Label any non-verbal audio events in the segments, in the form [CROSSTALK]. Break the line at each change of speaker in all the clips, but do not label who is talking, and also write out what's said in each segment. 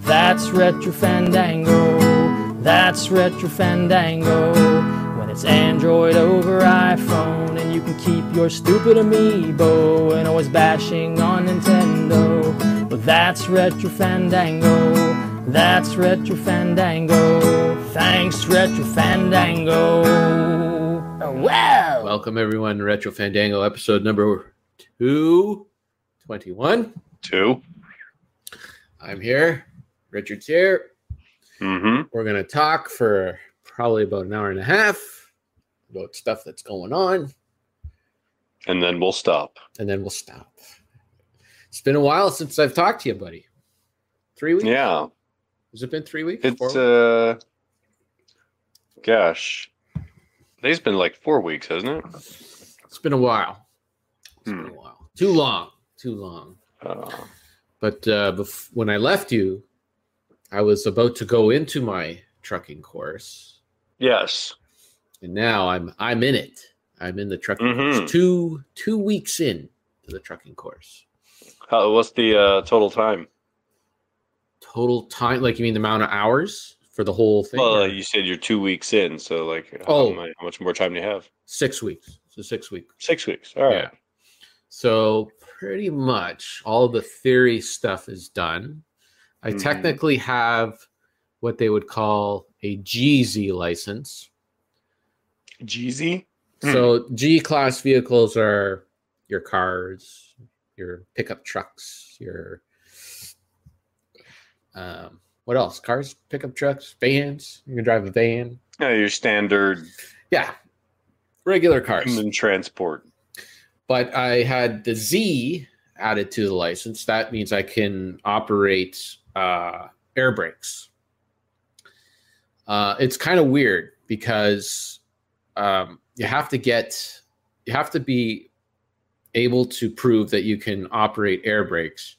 That's Retro Fandango. That's Retro Fandango. When it's Android over iPhone, and you can keep your stupid amiibo and always bashing on Nintendo. But that's Retro Fandango. That's Retro Fandango. Thanks, Retro Fandango. Oh, wow.
Welcome everyone to Retro Fandango episode number 221.
Two.
I'm here. Richard's here.
Mm-hmm.
We're going to talk for probably about an hour and a half about stuff that's going on,
And then we'll stop.
and then we'll stop. It's been a while since I've talked to you, buddy. Three weeks?
Yeah.
Has it been three weeks?
It's uh gosh. It's been like four weeks, hasn't it?
it's been a while. It's
Hmm.
been a while. Too long. Too long.
Uh,
But uh, bef- when I left you, I was about to go into my trucking course,
yes.
and now I'm I'm in it. I'm in the trucking
Mhm.
course. Two two weeks in to the trucking course.
How, what's the uh, total time?
Total time, like you mean the amount of hours for the whole thing?
Well,
or
you said you're two weeks in, so like,
Oh.
how, how much more time do you have?
six weeks. So six weeks.
Six weeks. All right.
Yeah. So pretty much all the theory stuff is done. I
Mhm.
technically have what they would call a GZ license.
GZ? Hmm.
So G class vehicles are your cars, your pickup trucks, your um, what else? Cars, pickup trucks, vans. You can drive a van.
Yeah, your standard
Yeah, regular cars.
human transport.
But I had the Z added to the license. That means I can operate uh, air brakes. Uh, it's kind of weird because um, you have to get, you have to be able to prove that you can operate air brakes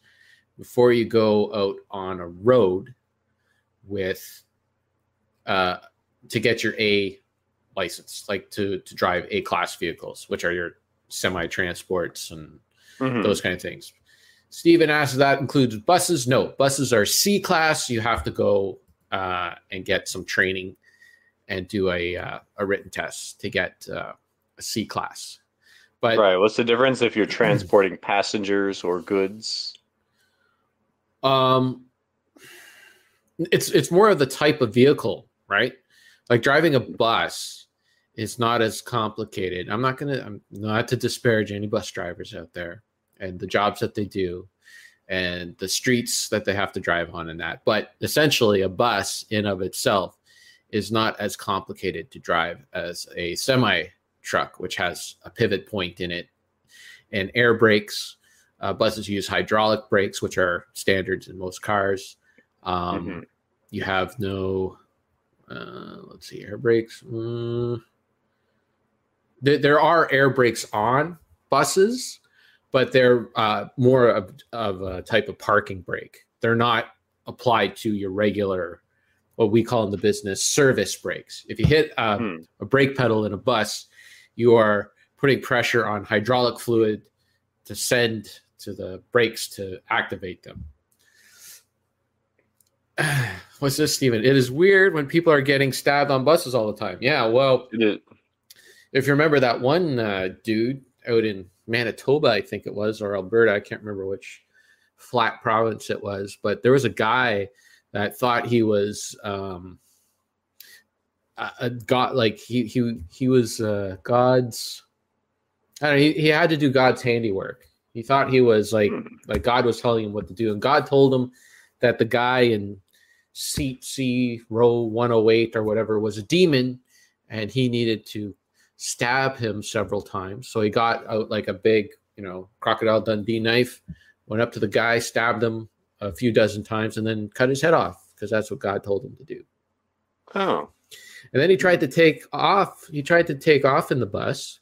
before you go out on a road with, uh, to get your A license, like to to drive A class vehicles, which are your semi transports and
Mhm.
those kind of things. Stephen asks, that includes buses? No, buses are C class. You have to go uh, and get some training and do a, uh, a written test to get uh, a C class. But
Right. What's the difference if you're [CLEARS THROAT] transporting passengers or goods?
um, it's it's more of the type of vehicle, right? Like driving a bus is not as complicated. I'm not gonna, I'm not to disparage any bus drivers out there and the jobs that they do and the streets that they have to drive on and that. But essentially, a bus in of itself is not as complicated to drive as a semi truck, which has a pivot point in it and air brakes. Uh, buses use hydraulic brakes, which are standards in most cars. Um,
Mhm.
You have no, uh, let's see, air brakes. Mm, there, there are air brakes on buses, but they're uh, more of, of a type of parking brake. They're not applied to your regular, what we call in the business, service brakes. If you hit uh,
Hmm.
a brake pedal in a bus, you are putting pressure on hydraulic fluid to send to the brakes to activate them. [SIGHS] What's this, Stephen? It is weird when people are getting stabbed on buses all the time. Yeah, well, if you remember that one uh, dude out in Manitoba, I think it was, or Alberta, I can't remember which flat province it was, but there was a guy that thought he was um, a, a god, like he he he was uh, God's. I don't know, he, he had to do God's handiwork. He thought he was like
Hmm.
like God was telling him what to do, and God told him that the guy in seat C row 108 or whatever was a demon, and he needed to stab him several times. So he got out like a big, you know, crocodile Dundee knife, went up to the guy, stabbed him a few dozen times, and then cut his head off because that's what God told him to do.
Oh.
And then he tried to take off. He tried to take off in the bus,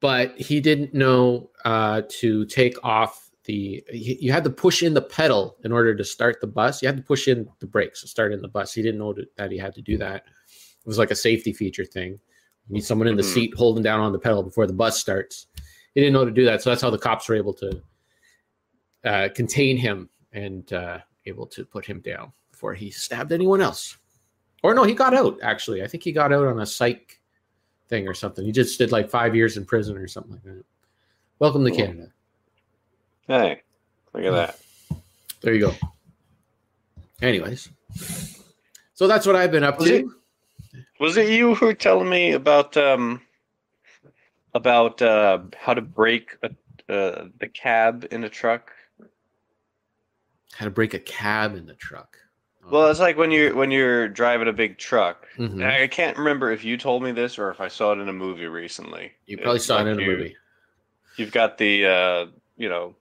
but he didn't know uh, to take off the. You you had to push in the pedal in order to start the bus. You had to push in the brakes to start in the bus. He didn't know that he had to do that. It was like a safety feature thing. You need someone in the
Mhm.
seat holding down on the pedal before the bus starts. He didn't know to do that, so that's how the cops were able to uh, contain him and uh, able to put him down before he stabbed anyone else. Or no, he got out. Actually, I think he got out on a psych thing or something. He just did like five years in prison or something like that. Welcome to
Cool.
Canada.
Hey, look at that.
There you go. Anyways, so that's what I've been up to.
It- Was it you who were telling me about um about uh how to break a, uh, the cab in a truck?
How to break a cab in the truck.
Well, it's like when you're when you're driving a big truck.
Mhm.
I can't remember if you told me this or if I saw it in a movie recently.
you probably
It's
saw it
like
in a movie.
You've got the uh, you know,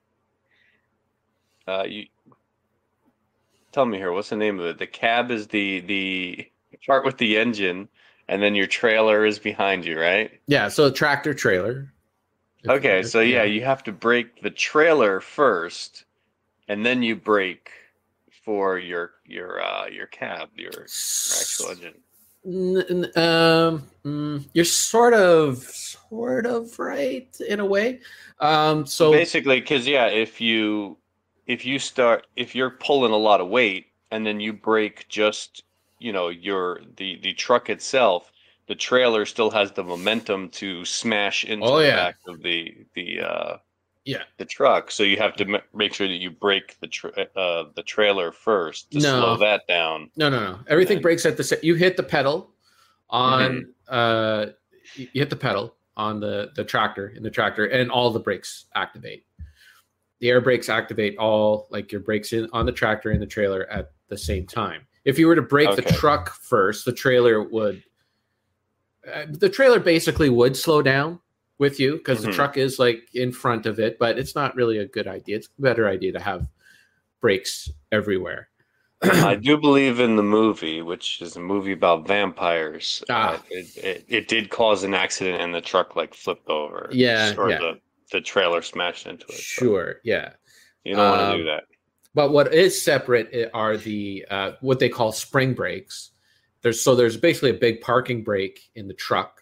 uh, you tell me here. What's the name of it? The cab is the the part with the engine, and then your trailer is behind you, right?
Yeah, so a tractor trailer.
Okay, so yeah, you have to break the trailer first, and then you break for your your uh your cab, your, your actual engine.
N- um, mm, you're sort of, sort of right in a way. Um, so
basically, because yeah, if you if you start if you're pulling a lot of weight and then you break just you know your the the truck itself, the trailer still has the momentum to smash into
Oh,
the
yeah.
back of the the uh
Yeah.
the truck. So you have to ma- make sure that you break the tra- uh the trailer first to
No.
slow that down.
no, no, no. Everything
then-
breaks at the same. You hit the pedal on.
Mm-hmm.
Uh, you you hit the pedal on the the tractor in the tractor, and all the brakes activate. The air brakes activate all like your brakes in on the tractor and the trailer at the same time. If you were to brake the truck first, the trailer would. Uh, the trailer basically would slow down with you because the
Mhm.
truck is like in front of it, but it's not really a good idea. It's a better idea to have brakes everywhere. [CLEARS THROAT]
I do believe in the movie, which is a movie about vampires.
Ah.
uh, it, it, it did cause an accident and the truck like flipped over.
Yeah,
Or
yeah.
the, the trailer smashed into it. so
Sure, yeah.
you don't want
Um,
to do that.
But what is separate are the uh, what they call spring brakes. There's so there's basically a big parking brake in the truck,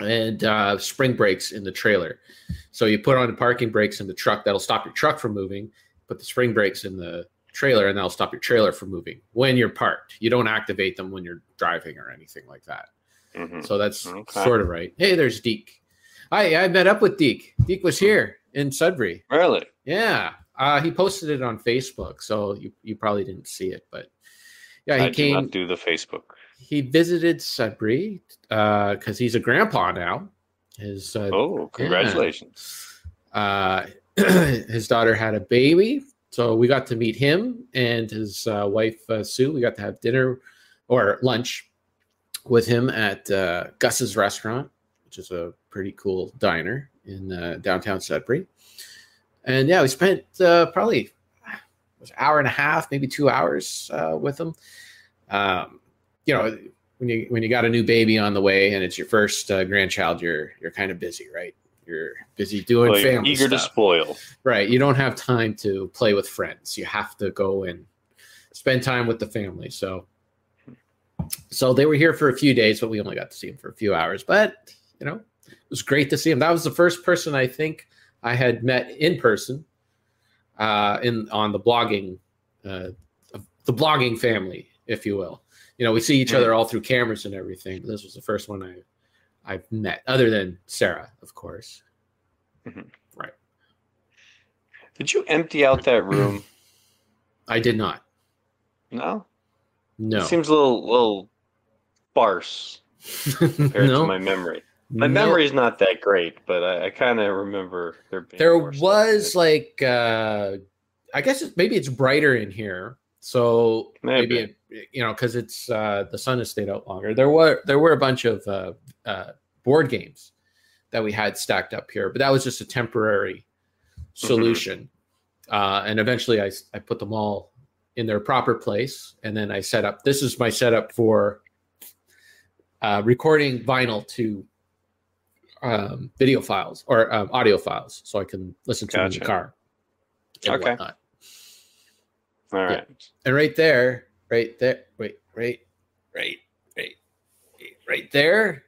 and uh, spring brakes in the trailer. So you put on the parking brakes in the truck that'll stop your truck from moving. Put the spring brakes in the trailer, and that'll stop your trailer from moving when you're parked. You don't activate them when you're driving or anything like that.
Mhm.
So that's
Okay.
sort of right. Hey, there's Deek. Hi, I met up with Deek. Deek was here in Sudbury.
Really?
Yeah, uh, he posted it on Facebook, so you, you probably didn't see it, but yeah, he
I do
came.
not do the Facebook.
He visited Sudbury because he's a grandpa now. His uh,
Oh, congratulations.
uh, [CLEARS THROAT] his daughter had a baby, so we got to meet him and his uh, wife uh, Sue. We got to have dinner or lunch with him at uh, Gus's restaurant, which is a pretty cool diner in uh, downtown Sudbury. And yeah, we spent uh, probably was an hour and a half, maybe two hours uh, with him. Um, you know, when you when you got a new baby on the way and it's your first uh, grandchild, you're you're kind of busy, right? You're busy doing
Well, you're
family
eager to spoil.
Right. You don't have time to play with friends. You have to go and spend time with the family. So so they were here for a few days, but we only got to see them for a few hours. But you know, it was great to see him. That was the first person I think I had met in person uh in on the blogging uh the blogging family, if you will. You know, we see each other all through cameras and everything. But this was the first one I I've met, other than Sarah, of course. Right.
Did you empty out that room? [CLEARS THROAT]
I did not.
No.
No.
It seems a little little sparse [LAUGHS] compared
no.
to my memory. My
No.
memory is not that great, but I, I kind of remember there being.
There was like uh I guess it's, maybe it's brighter in here. So maybe,
Maybe.
it, you know cuz it's uh the sun has stayed out longer. There were there were a bunch of uh, uh board games that we had stacked up here, but that was just a temporary
Mm-hmm.
solution. Uh and eventually I I put them all in their proper place and then I set up this is my setup for uh recording vinyl to um, video files or um, audio files so I can listen to them in the car.
Okay.
whatnot.
All right.
And right there, right there, wait, right, right, right, right there.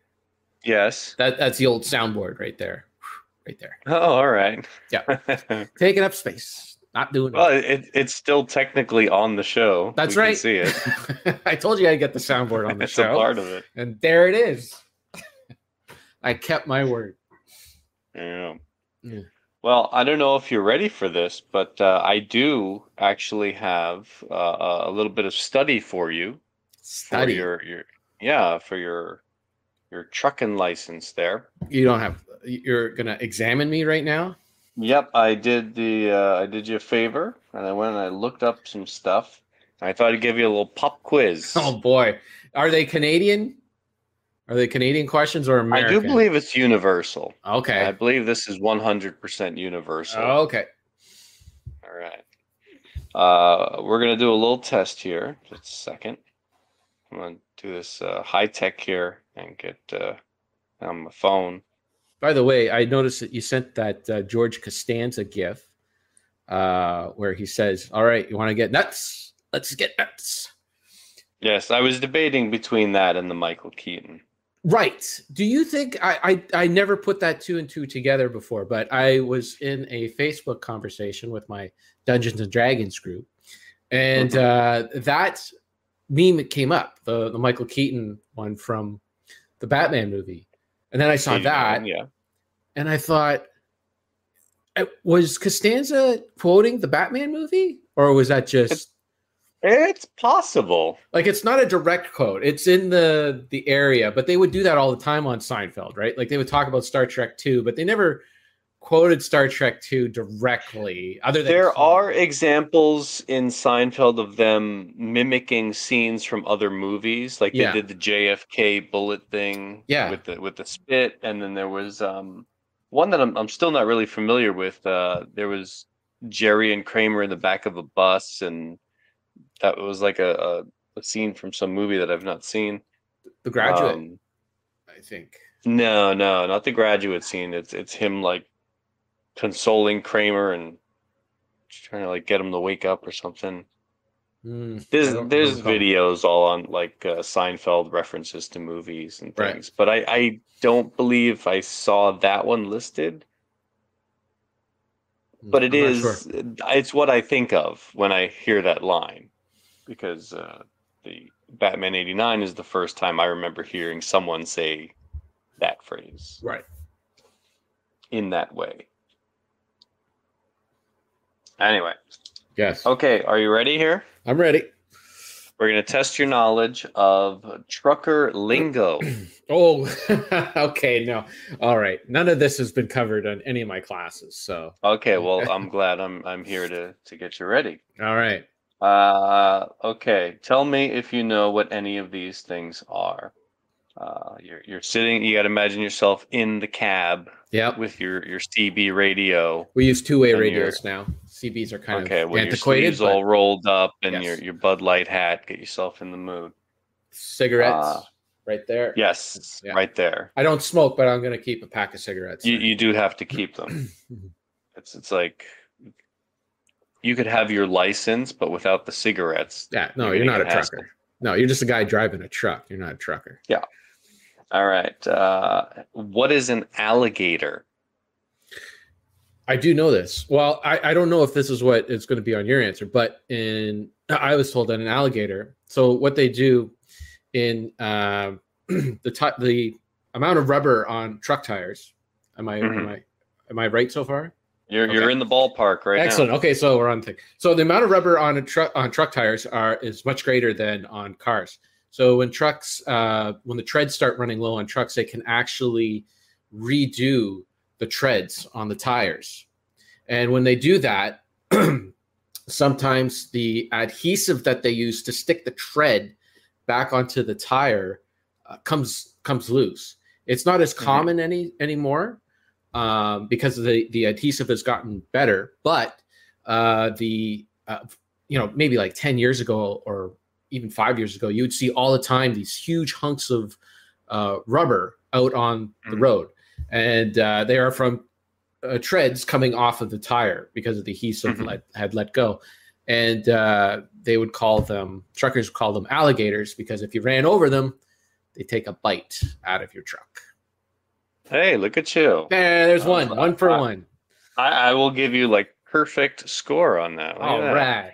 Yes.
That that's the old soundboard right there, right there,
Oh, all right.
Yeah. [LAUGHS] taking up space. Not doing
Well,
it.
it, it's still technically on the show.
That's
We can
right.
see it. [LAUGHS]
I told you I'd get the soundboard on the show, [LAUGHS]
it's a part of it.
and there it is. I kept my word.
Yeah.
Yeah.
Well, I don't know if you're ready for this, but uh, I do actually have uh, a little bit of study for you for
Study.
your your yeah for your your trucking license there.
You don't have. You're gonna examine me right now.
Yep, I did the uh, I did you a favor, and I went and I looked up some stuff. I thought I'd give you a little pop quiz.
Oh boy, are they Canadian? Are they Canadian questions or American?
I do believe it's universal.
Okay.
I believe this is 100% universal.
Okay.
All right. Uh, we're gonna do a little test here. Just a second. I'm gonna do this uh, high tech here and get uh, on my phone.
By the way, I noticed that you sent that uh, George Costanza gif uh, where he says, "All right, you want to get nuts? Let's get nuts."
Yes, I was debating between that and the Michael Keaton.
Right. Do you think I, I I never put that two and two together before, but I was in a Facebook conversation with my Dungeons and Dragons group, and uh, that meme came up the the Michael Keaton one from the Batman movie, and then I saw that,
Yeah.
and I thought, uh, was Costanza quoting the Batman movie, or was that just
It's possible.
like it's not a direct quote? It's in the the area, but they would do that all the time on Seinfeld, right? Like they would talk about Star Trek Two, but they never quoted Star Trek Two directly. Other than
There are examples in Seinfeld of them mimicking scenes from other movies, like
Yeah.
they did the JFK bullet thing,
Yeah.
with the with the spit, and then there was um one that I'm I'm still not really familiar with. Uh, there was Jerry and Kramer in the back of a bus, and that was like a, a, a scene from some movie that I've not seen.
the Graduate,
Um,
I think.
no, no, not the graduate scene. It's it's him like consoling Kramer and trying to like get him to wake up or something.
Hmm, I
There's there's videos all on like uh, Seinfeld references to movies and
Right.
things, but I I don't believe I saw that one listed. But it
I'm
is
sure.
it's what I think of when I hear that line, because uh, the Batman '89 is the first time I remember hearing someone say that phrase
right.
in that way. Anyway,
Yes,
okay, are you ready here?
I'm ready.
We're going to test your knowledge of trucker lingo. [CLEARS THROAT]
Oh, [LAUGHS] okay. No, all right. None of this has been covered on any of my classes. So,
Okay, well, [LAUGHS] I'm glad I'm I'm here to to get you ready.
all right.
Uh, okay, tell me if you know what any of these things are. Uh, you're you're sitting. You got to imagine yourself in the cab
Yep.
with your your CB radio.
We use two-way
And
radios now. CBs are kind
Okay,
of
your
antiquated,
sleeves
but
all rolled up and
Yes.
your your Bud Light hat. Get yourself in the mood.
cigarettes
Uh,
right there.
Yes,
Yeah.
right there.
I don't smoke, but I'm going to keep a pack of cigarettes.
You you do have to keep them. [CLEARS THROAT] It's it's like you could have your license, but without the cigarettes.
yeah, no,
you're
you're, not a
get hassled.
trucker. No, you're just a guy driving a truck. You're not a trucker. Yeah.
All right. Uh, what is an alligator?
I do know this. Well, I, I don't know if this is what is going to be on your answer, but in [CLEARS THROAT] I was told that an alligator. So what they do in uh, [CLEARS THROAT] the ti the amount of rubber on truck tires. Am I
Mhm.
am I am I right so far?
You're
Okay.
you're in the ballpark right
Excellent.
now.
Okay, so we're on thing. So the amount of rubber on a truck on truck tires are is much greater than on cars. So when trucks, uh, when the treads start running low on trucks, they can actually redo the treads on the tires. And when they do that, [CLEARS THROAT] sometimes the adhesive that they use to stick the tread back onto the tire uh, comes comes loose. It's not as
Mhm.
common any anymore um, because the the adhesive has gotten better. But uh, the uh, you know maybe like ten years ago or even five years ago, you would see all the time these huge hunks of uh, rubber out on the
Mhm.
road, and uh, they are from uh, treads coming off of the tire because of the adhesive
Mhm.
let, had let go. And uh, they would call them truckers would call them alligators because if you ran over them, they take a bite out of your truck.
Hey, look at you.
There, there's
Uh,
one, one for
uh,
one.
I, I will give you like perfect score on that. Look at
All
that.
right.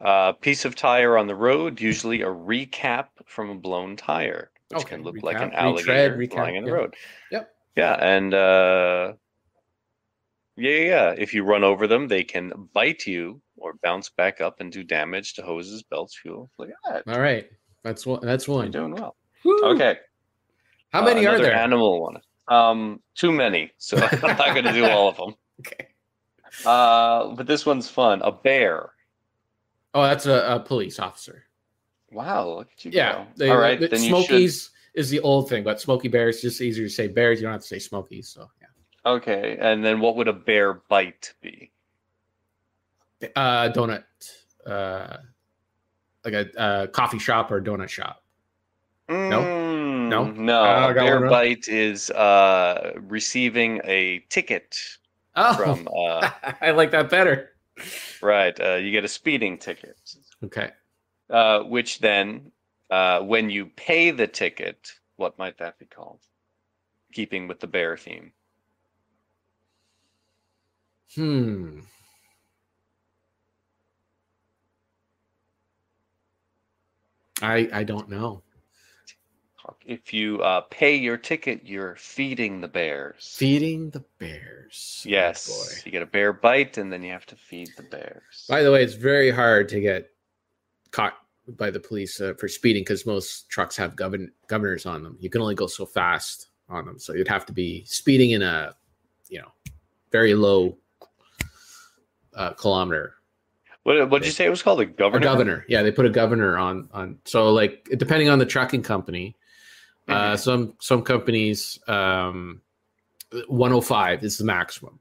Uh, piece of tire on the road, usually a recap from a blown tire, which
Okay,
can look like an alligator
retread, recap,
lying in the
yeah.
road.
Yep.
Yeah, and uh, yeah, yeah, yeah. If you run over them, they can bite you or bounce back up and do damage to hoses, belts, fuel. Look at that.
All right. That's one. That's one.
You're
one.
doing well.
Woo.
Okay.
How
uh,
many are there?
Animal one. Um, too many. So [LAUGHS] I'm not going to do all of them. [LAUGHS]
Okay.
Uh, but this one's fun. A bear.
Oh, that's a, a police officer.
Wow, look at you
Yeah.
go.
they-
all right,
the-
then you should.
Smokies is the old thing, but Smoky Bears just easier to say bears. You don't have to say Smokies. So yeah.
Okay, and then what would a bear bite be?
Uh, donut. Uh, like a uh, coffee shop or donut shop.
Mm,
No?
No.
no. I
a
got
bear bite is uh, receiving a ticket
Oh,
from. Uh, [LAUGHS]
I like that better.
right, uh, you get a speeding ticket,
Okay.
uh, which then, uh, when you pay the ticket, what might that be called? Keeping with the bear theme.
Hmm. I I don't know.
If you uh, pay your ticket, you're feeding the bears.
Feeding the bears. Oh,
Yes,
boy.
you get a bear bite, and then you have to feed the bears.
By the way, it's very hard to get caught by the police uh, for speeding because most trucks have govern- governors on them. You can only go so fast on them, so you'd have to be speeding in a, you know, very low uh, kilometer.
What what did you say it was called? A governor.
A governor, yeah, they put a governor on on. So like depending on the trucking company, uh,
Mhm.
some some companies, um, 105 is the maximum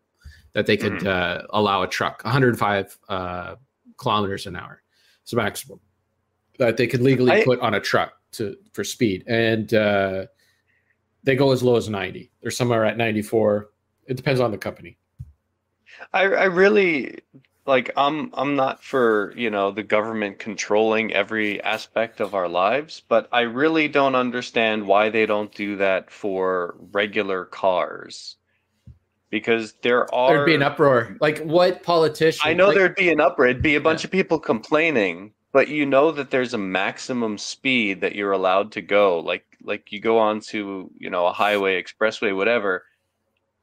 that they could
Mhm.
uh, allow a truck. 105 uh, kilometers an hour is the maximum that they could legally
I-
put on a truck to for speed, and uh, they go as low as 90. They're somewhere at 94. It depends on the company.
I I really like I'm I'm not for, you know, the government controlling every aspect of our lives, but I really don't understand why they don't do that for regular cars. Because there are
There'd be an uproar. Like what politician?
I know
like-
there'd be an uproar, it'd be a bunch of people complaining, but you know that there's a maximum speed that you're allowed to go. Like like you go onto, you know, a highway, expressway, whatever.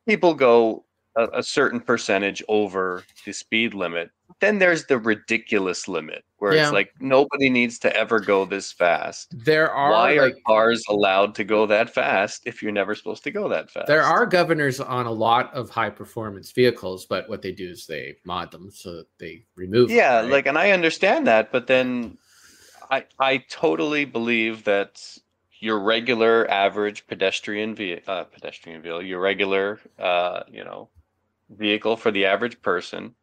People go a, a certain percentage over the speed limit. Then there's the ridiculous limit where
Yeah.
it's like nobody needs to ever go this fast.
there are
Why are cars allowed to go that fast if you're never supposed to go that fast?
There are governors on a lot of high performance vehicles, but what they do is they mod them so that they remove. them,
yeah
right?
like and i understand that but then i i totally believe that your regular average pedestrian ve- uh, pedestrian vehicle your regular uh you know vehicle for the average person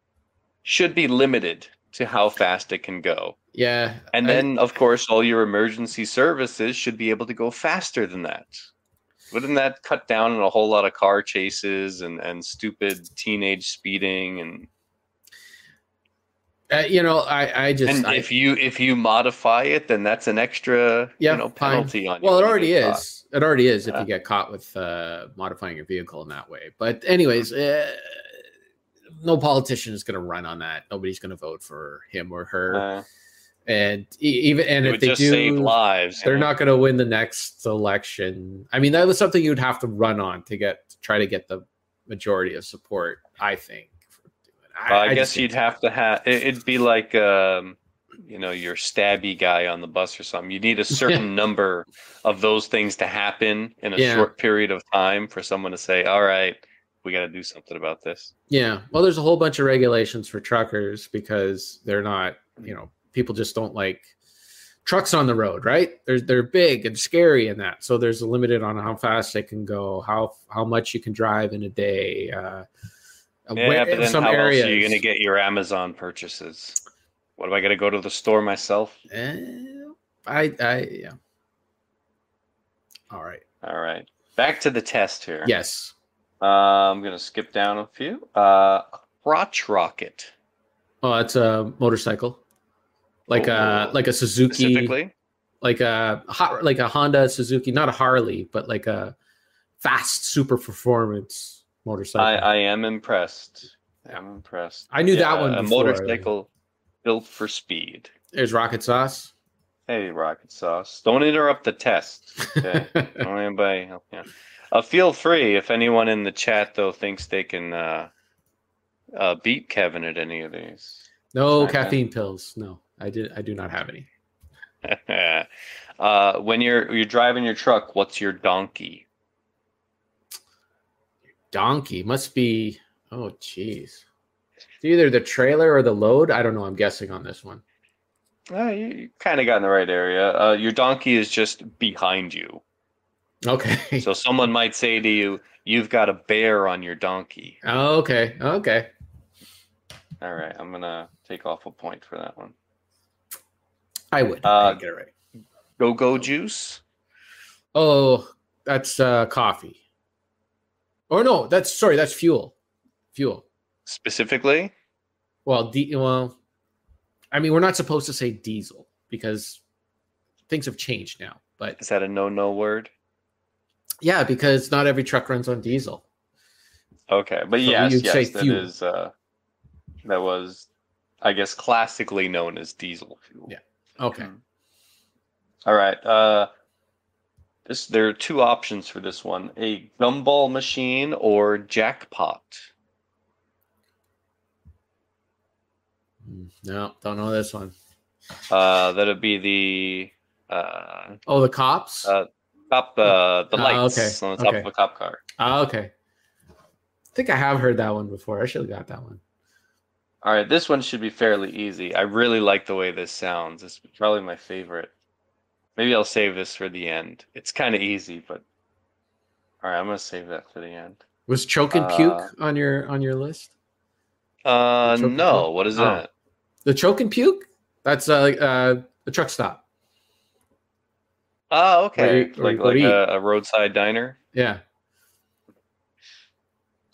should be limited to how fast it can go.
Yeah,
and
I-
then of course all your emergency services should be able to go faster than that. Wouldn't that cut down on a whole lot of car chases and and stupid teenage speeding and
uh, you know, I I just
and
I,
if you if you modify it, then that's an extra
Yeah,
you know
fine.
penalty on you.
well, it already is. It already is if you get caught with uh, modifying your vehicle in that way. But anyways, uh, no politician is going to run on that. Nobody's going to vote for him or her.
Uh,
and even and if they
just
do,
save lives.
they're not going to win the next election. I mean, that was something you'd have to run on to get to try to get the majority of support. I think. It.
Well, I,
just
guess you'd have to have. It, it'd be like um, you know your stabby guy on the bus or something. You need a [LAUGHS] certain number of those things to happen in a
Yeah.
short period of time for someone to say, "All right, we got to do something about this."
Yeah. Well, there's a whole bunch of regulations for truckers because they're not, you know, people just don't like trucks on the road, right? They're they're big and scary and that. So there's a limited on how fast they can go, how how much you can drive in a day. Uh,
Yeah,
where-
but then
some
how
areas.
else are you going to get your Amazon purchases? What am I going to go to the store myself?
Eh, I I yeah. All right.
All right, back to the test here.
Yes.
Uh, I'm gonna skip down a few. Uh, crotch rocket
Oh, that's a motorcycle. Like a
Oh.
like a Suzuki,
specifically.
like a Ho- like a Honda Suzuki, not a Harley, but like a fast super performance motorcycle.
I, I am impressed. I'm impressed.
I knew that one
A
before.
motorcycle built for speed.
There's rocket sauce.
Hey, rocket sauce! Don't interrupt the test. Okay. [LAUGHS] Don't anybody help you. Uh, feel free if anyone in the chat though thinks they can uh, uh, beat Kevin at any of these.
No
Okay.
caffeine pills. No, I did. I do not have any. [LAUGHS]
uh, when you're you're driving your truck, what's your donkey?
Donkey must be. Oh, jeez. It's either the trailer or the load. I don't know. I'm guessing on this one.
Uh, you, you kind of got in the right area. Uh, your donkey is just behind you.
Okay. [LAUGHS]
So someone might say to you, "You've got a bear on your donkey."
okay. Okay.
All right, I'm gonna take off a point for that one.
I would.
Uh,
I'd get it right.
Go go juice.
Oh, that's uh, coffee. Or no, that's sorry. That's fuel. Fuel.
Specifically,
Well, di- well, I mean, we're not supposed to say diesel because things have changed now. But
is that a no-no word?
yeah, because not every truck runs on diesel.
Okay, but
So
yes,
you'd say
yes, that
fuel.
is uh, that was, I guess, classically known as diesel fuel.
Yeah. Okay.
Mm. All right. Uh, this there are two options for this one: a gumball machine or jackpot.
Mm, No, don't know this one.
Uh, that'd be the uh,
Oh, the cops.
Uh, cop uh, the
Ah,
lights
okay,
on the top
okay.
of a cop car.
Ah, okay. I think I have heard that one before. I should have got that one.
All right, this one should be fairly easy. I really like the way this sounds. It's probably my favorite. Maybe I'll save this for the end. It's kind of easy, but all right, I'm gonna save that for the end.
Was choke and
Uh,
puke on your on your list?
Uh, no. What is
Oh.
that?
The choke and puke? That's uh, uh a truck stop.
Oh, okay.
or
like
go
like
to
a, a roadside diner.
Yeah.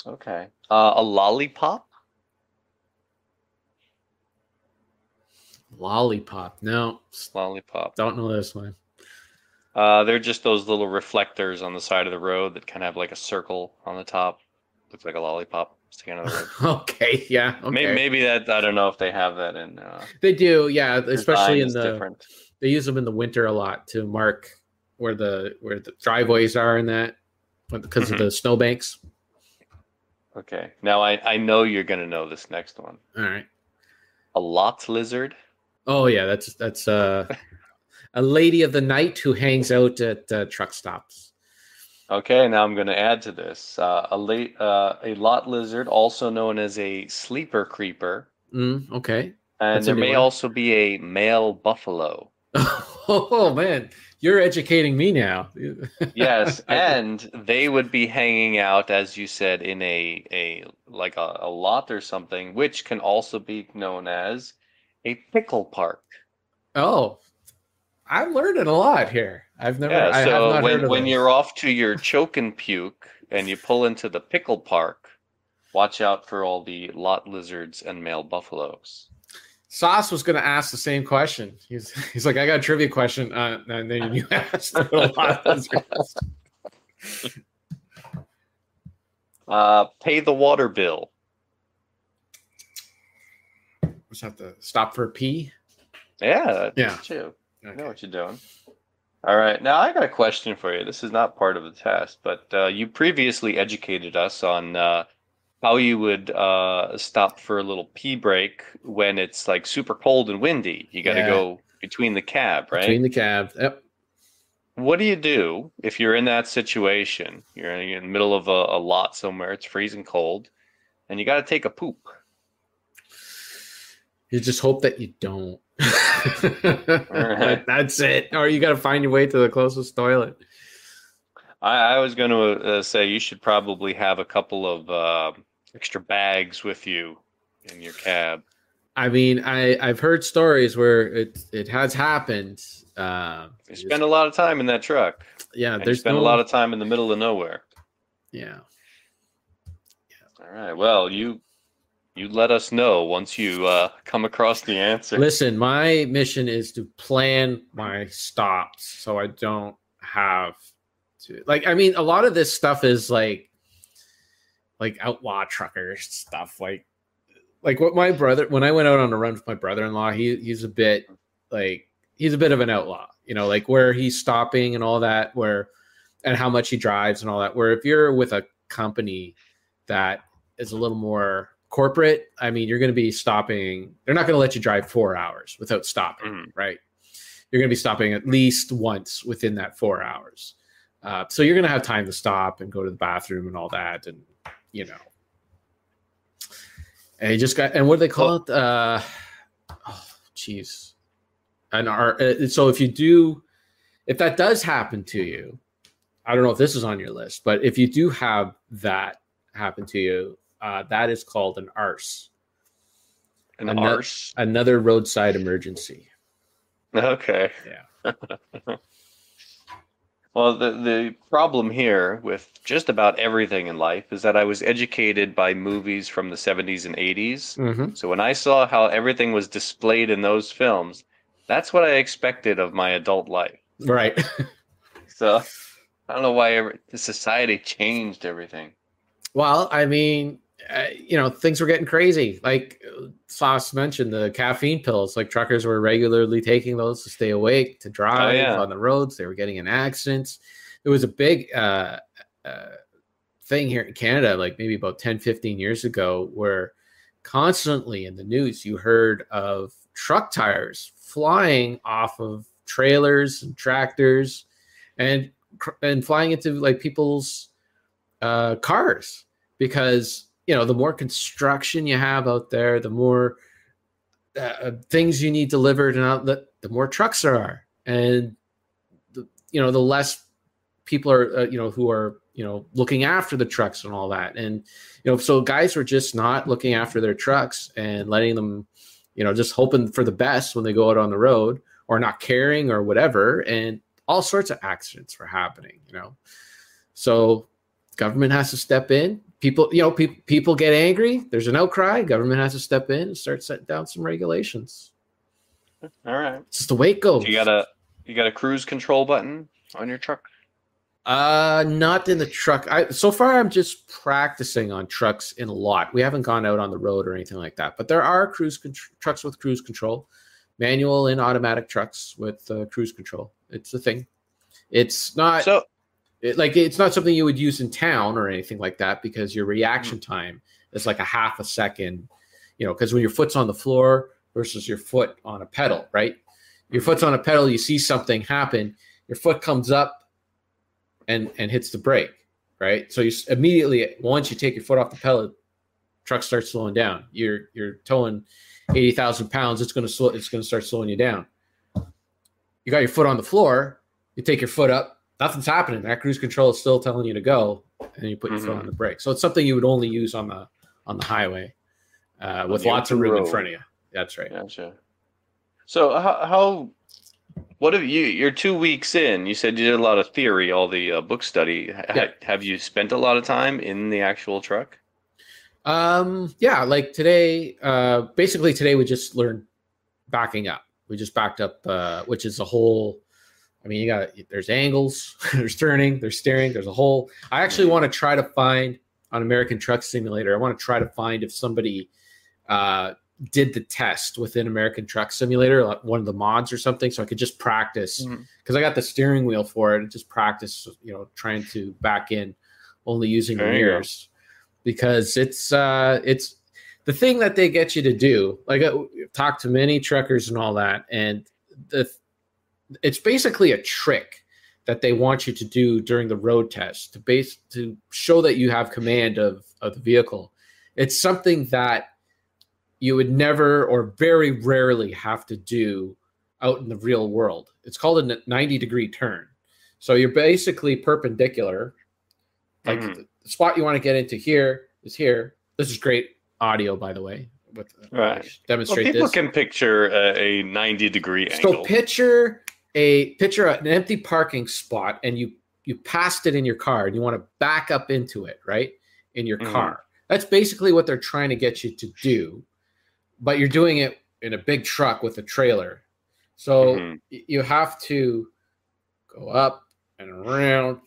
Okay. Uh, a lollipop.
Lollipop. No,
Lollipop.
don't know this one.
Uh, they're just those little reflectors on the side of the road that kind of have like a circle on the top. Looks like a lollipop sticking out of the road. [LAUGHS]
okay, yeah. Okay.
Maybe, maybe that I don't know if they have that in. Uh,
They do, yeah, especially in the
different.
they use them in the winter a lot to mark where the where the driveways are and that because
Mm-hmm.
of the snowbanks.
Okay. Now I I know you're gonna know this next one.
All right.
A lot lizard.
Oh yeah, that's that's uh a lady of the night who hangs out at uh, truck stops.
Okay. Now I'm gonna add to this uh, a late uh, a lot lizard, also known as a sleeper creeper,
Mm, okay.
and
That's
there may
one.
also be a male buffalo. [LAUGHS]
oh man, you're educating me now. [LAUGHS]
Yes, [LAUGHS] and they would be hanging out, as you said, in a a like a, a lot or something, which can also be known as a pickle park.
oh, I'm learning a lot here. I've never.
Yeah,
I have
so when when you're off to your choke and puke and you pull into the pickle park, watch out for all the lot lizards and male buffaloes.
Sauce was going to ask the same question. He's he's like, I got a trivia question, uh, and then you [LAUGHS] asked a lot. lizards. [LAUGHS]
Uh, pay the water bill.
Just have to stop for a pee.
Yeah,
Yeah.
you. You know what you're doing. All right, now I got a question for you. This is not part of the test, but uh, you previously educated us on uh, how you would uh, stop for a little pee break when it's like super cold and windy. You got to
Yeah.
go between the cab, right?
Between the cab. Yep.
What do you do if you're in that situation? You're in you're in the middle of a, a lot somewhere, it's freezing cold, and you got to take a poop.
You just hope that you don't. [LAUGHS]
right.
That's it. Or you got to find your way to the closest toilet.
I, I was going to uh, say you should probably have a couple of uh, extra bags with you in your cab.
I mean, I I've heard stories where it it has happened. Uh,
You spend a lot of time in that truck.
yeah, there's
spend
no,
a lot of time in the middle of nowhere.
yeah.
All right. Well, you you let us know once you uh, come across the answer.
Listen, my mission is to plan my stops so I don't have to like I mean a lot of this stuff is like like outlaw trucker stuff like like what my brother when I went out on a run with my brother-in-law, he he's a bit like he's a bit of an outlaw, you know, like where he's stopping and all that, where and how much he drives and all that. Where if you're with a company that is a little more corporate, I mean, you're going to be stopping. They're not going to let you drive four hours without stopping,
Mhm.
right? You're going to be stopping at least once within that four hours. Uh, so you're going to have time to stop and go to the bathroom and all that, and you know. And he just got, and what do they call it? Uh, oh, jeez. And our, uh, so if you do, if that does happen to you, I don't know if this is on your list, but if you do have that happen to you, uh, that is called an ARS,
An
Ano-
arse.
another roadside emergency.
Okay.
Yeah. [LAUGHS]
Well, the the problem here with just about everything in life is that I was educated by movies from the 70s and 80s.
Mm-hmm.
So when I saw how everything was displayed in those films, that's what I expected of my adult life.
Right. [LAUGHS]
So I don't know why every, the society changed everything.
Well, I mean, uh, you know, things were getting crazy. Like Sauce mentioned, the caffeine pills. Like truckers were regularly taking those to stay awake, to drive
yeah.
on the roads. They were getting in accidents. It was a big uh, uh, thing here in Canada, like maybe about 10, 15 years ago, where constantly in the news you heard of truck tires flying off of trailers and tractors and and flying into like people's uh, cars because you know the more construction you have out there, the more uh, things you need delivered and the more trucks there are, and the you know the less people are uh, you know who are you know looking after the trucks and all that, and you know so guys were just not looking after their trucks and letting them you know just hoping for the best when they go out on the road or not caring or whatever. And all sorts of accidents were happening you know. So government has to step in people you know pe- people get angry there's an outcry government has to step in and start setting down some regulations.
All right.
it's just the way it goes.
You got a you got a cruise control button on your truck?
uh not in the truck. I so far i'm just practicing on trucks in a lot. We haven't gone out on the road or anything like that but there are cruise con- trucks with cruise control. Manual and automatic trucks with uh, cruise control. It's a thing. It's not
So
it, like it's not something you would use in town or anything like that because your reaction mm. time is like a half a second you know because when your foot's on the floor versus your foot on a pedal right? Your foot's on a pedal you see something happen your foot comes up and and hits the brake right? So you immediately once you take your foot off the pedal truck starts slowing down. You're you're towing 80,000 pounds it's going to slow it's going to start slowing you down. You got your foot on the floor you take your foot up nothing's happening. That cruise control is still telling you to go, and you put your foot
Mhm.
on the brake. So it's something you would only use on the on the highway uh, with
the
lots of room in front of you. That's right.
Gotcha. So how, how what have you you're two weeks in you said you did a lot of theory all the uh, book study
Yeah.
have you spent a lot of time in the actual truck
Um, yeah, like today, uh, basically today we just learned backing up. We just backed up, uh, which is a whole. I mean, you got there's angles, [LAUGHS] there's turning, there's steering, there's a whole. I actually want to try to find on American Truck Simulator. I want to try to find if somebody uh, did the test within American Truck Simulator, like one of the mods or something, so I could just practice because I got the steering wheel for it just practice, you know, trying to back in only using the
There you
mirrors because it's uh it's the thing that they get you to do. Like I talk to many truckers and all that, and the it's basically a trick that they want you to do during the road test to base to show that you have command of of the vehicle. It's something that you would never or very rarely have to do out in the real world. It's called a 90 degree turn. So you're basically perpendicular. Like
Mhm.
the spot you want to get into here is here. This is great audio, by the way. With
Right. well,
demonstrate
people
this.
can picture a, a 90 degree
so
angle
picture a picture an empty parking spot, and you you passed it in your car, and you want to back up into it, right? In your
Mhm.
car. That's basically what they're trying to get you to do, but you're doing it in a big truck with a trailer. So
Mhm.
you have to go up and around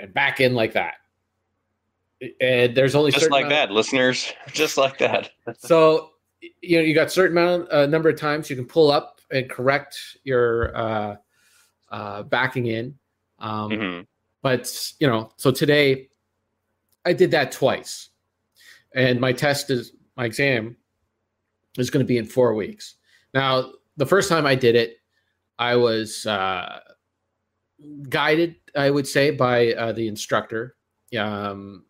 and back in like that. And there's only
just like
amount of-
that listeners [LAUGHS] just like that [LAUGHS]
so you know you got certain amount uh, number of times you can pull up and correct your uh, uh, backing in. Um,
hmm
but you know so today i did that twice. And my test is my exam is going to be in four weeks. Now the first time i did it i was uh, guided i would say by uh, the instructor. Um,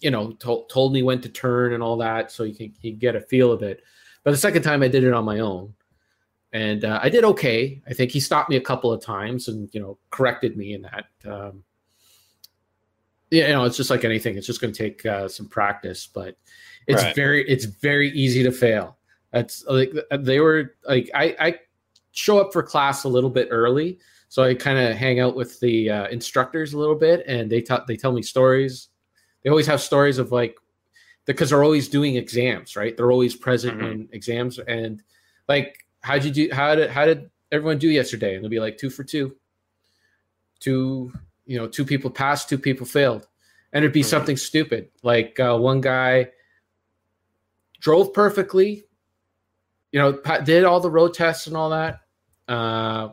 you know told, told me when to turn and all that so you can you get a feel of it. But the second time i did it on my own and uh, i did okay i think he stopped me a couple of times and you know corrected me in that um, Yeah, you know, it's just like anything. It's just going to take uh, some practice, but it's
Right.
very, it's very easy to fail. That's like they were like I, I show up for class a little bit early, so I kind of hang out with the uh, instructors a little bit, and they tell they tell me stories. They always have stories of like because they're always doing exams, right? They're always present
Mhm.
in exams, and like how'd you do? How did how did everyone do yesterday? And they'll be like two for two, two you know two people passed two people failed and it'd be
Mhm.
something stupid like uh, one guy drove perfectly you know did all the road tests and all that uh,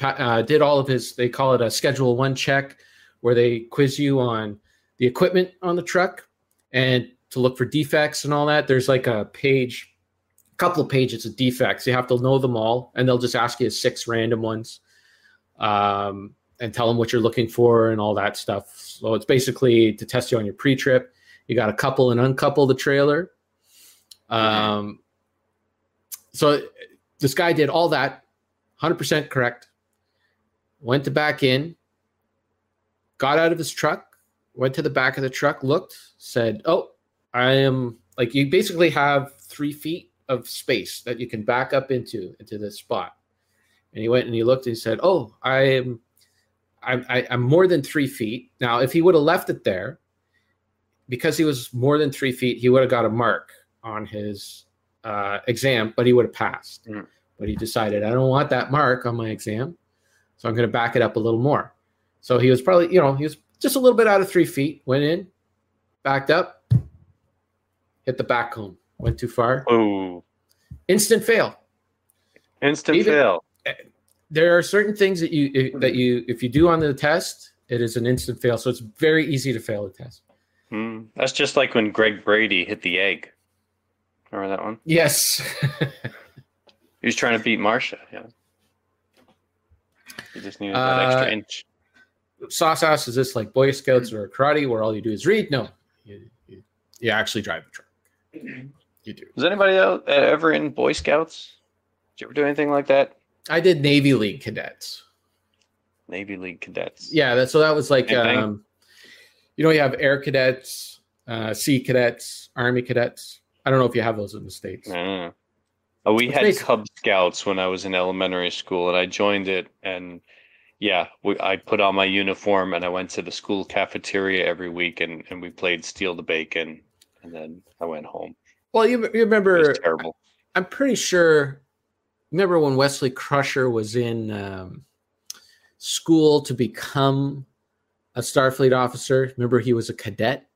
uh, did all of his they call it a schedule one check where they quiz you on the equipment on the truck and to look for defects and all that there's like a page couple of pages of defects you have to know them all and they'll just ask you six random ones um, and tell them what you're looking for and all that stuff. So it's basically to test you on your pre-trip. You got to couple and uncouple the trailer. Um, so this guy did all that, 100% correct. Went to back in, got out of his truck, went to the back of the truck, looked, said, "Oh, I am like you basically have three feet of space that you can back up into into this spot." And he went and he looked and he said, "Oh, I am, I'm, I, I'm more than three feet now. If he would have left it there, because he was more than three feet, he would have got a mark on his uh, exam, but he would have passed.
Mm.
But he decided, I don't want that mark on my exam, so I'm going to back it up a little more. So he was probably, you know, he was just a little bit out of three feet. Went in, backed up, hit the back cone, went too far,
Oh,
instant fail."
instant
Even-
fail.
there are certain things that you that you if you do on the test it is an instant fail so it's very easy to fail the test
Hmm. That's just like when Greg Brady hit the egg. Remember that one?
yes [LAUGHS]
He was trying to beat Marsha. Yeah. He just needed that
Uh,
extra inch.
sauce house is this like boy scouts or karate where all you do is read no you, you, you actually drive a truck [CLEARS THROAT] you do
Was anybody out, uh, ever in Boy Scouts? Did you ever do anything like that?
i did navy league cadets
Navy League cadets.
yeah that so that was like um you know you have air cadets uh sea cadets army cadets i don't know if you have those in the states.
Uh, we
It's
had
basic-
Cub Scouts when I was in elementary school, and I joined it. And yeah, we, I put on my uniform and I went to the school cafeteria every week, and, and we played Steal the Bacon. And then I went home.
Well you, you remember
terrible.
I'm pretty sure. Remember when Wesley Crusher was in um, school to become a Starfleet officer? Remember he was a cadet.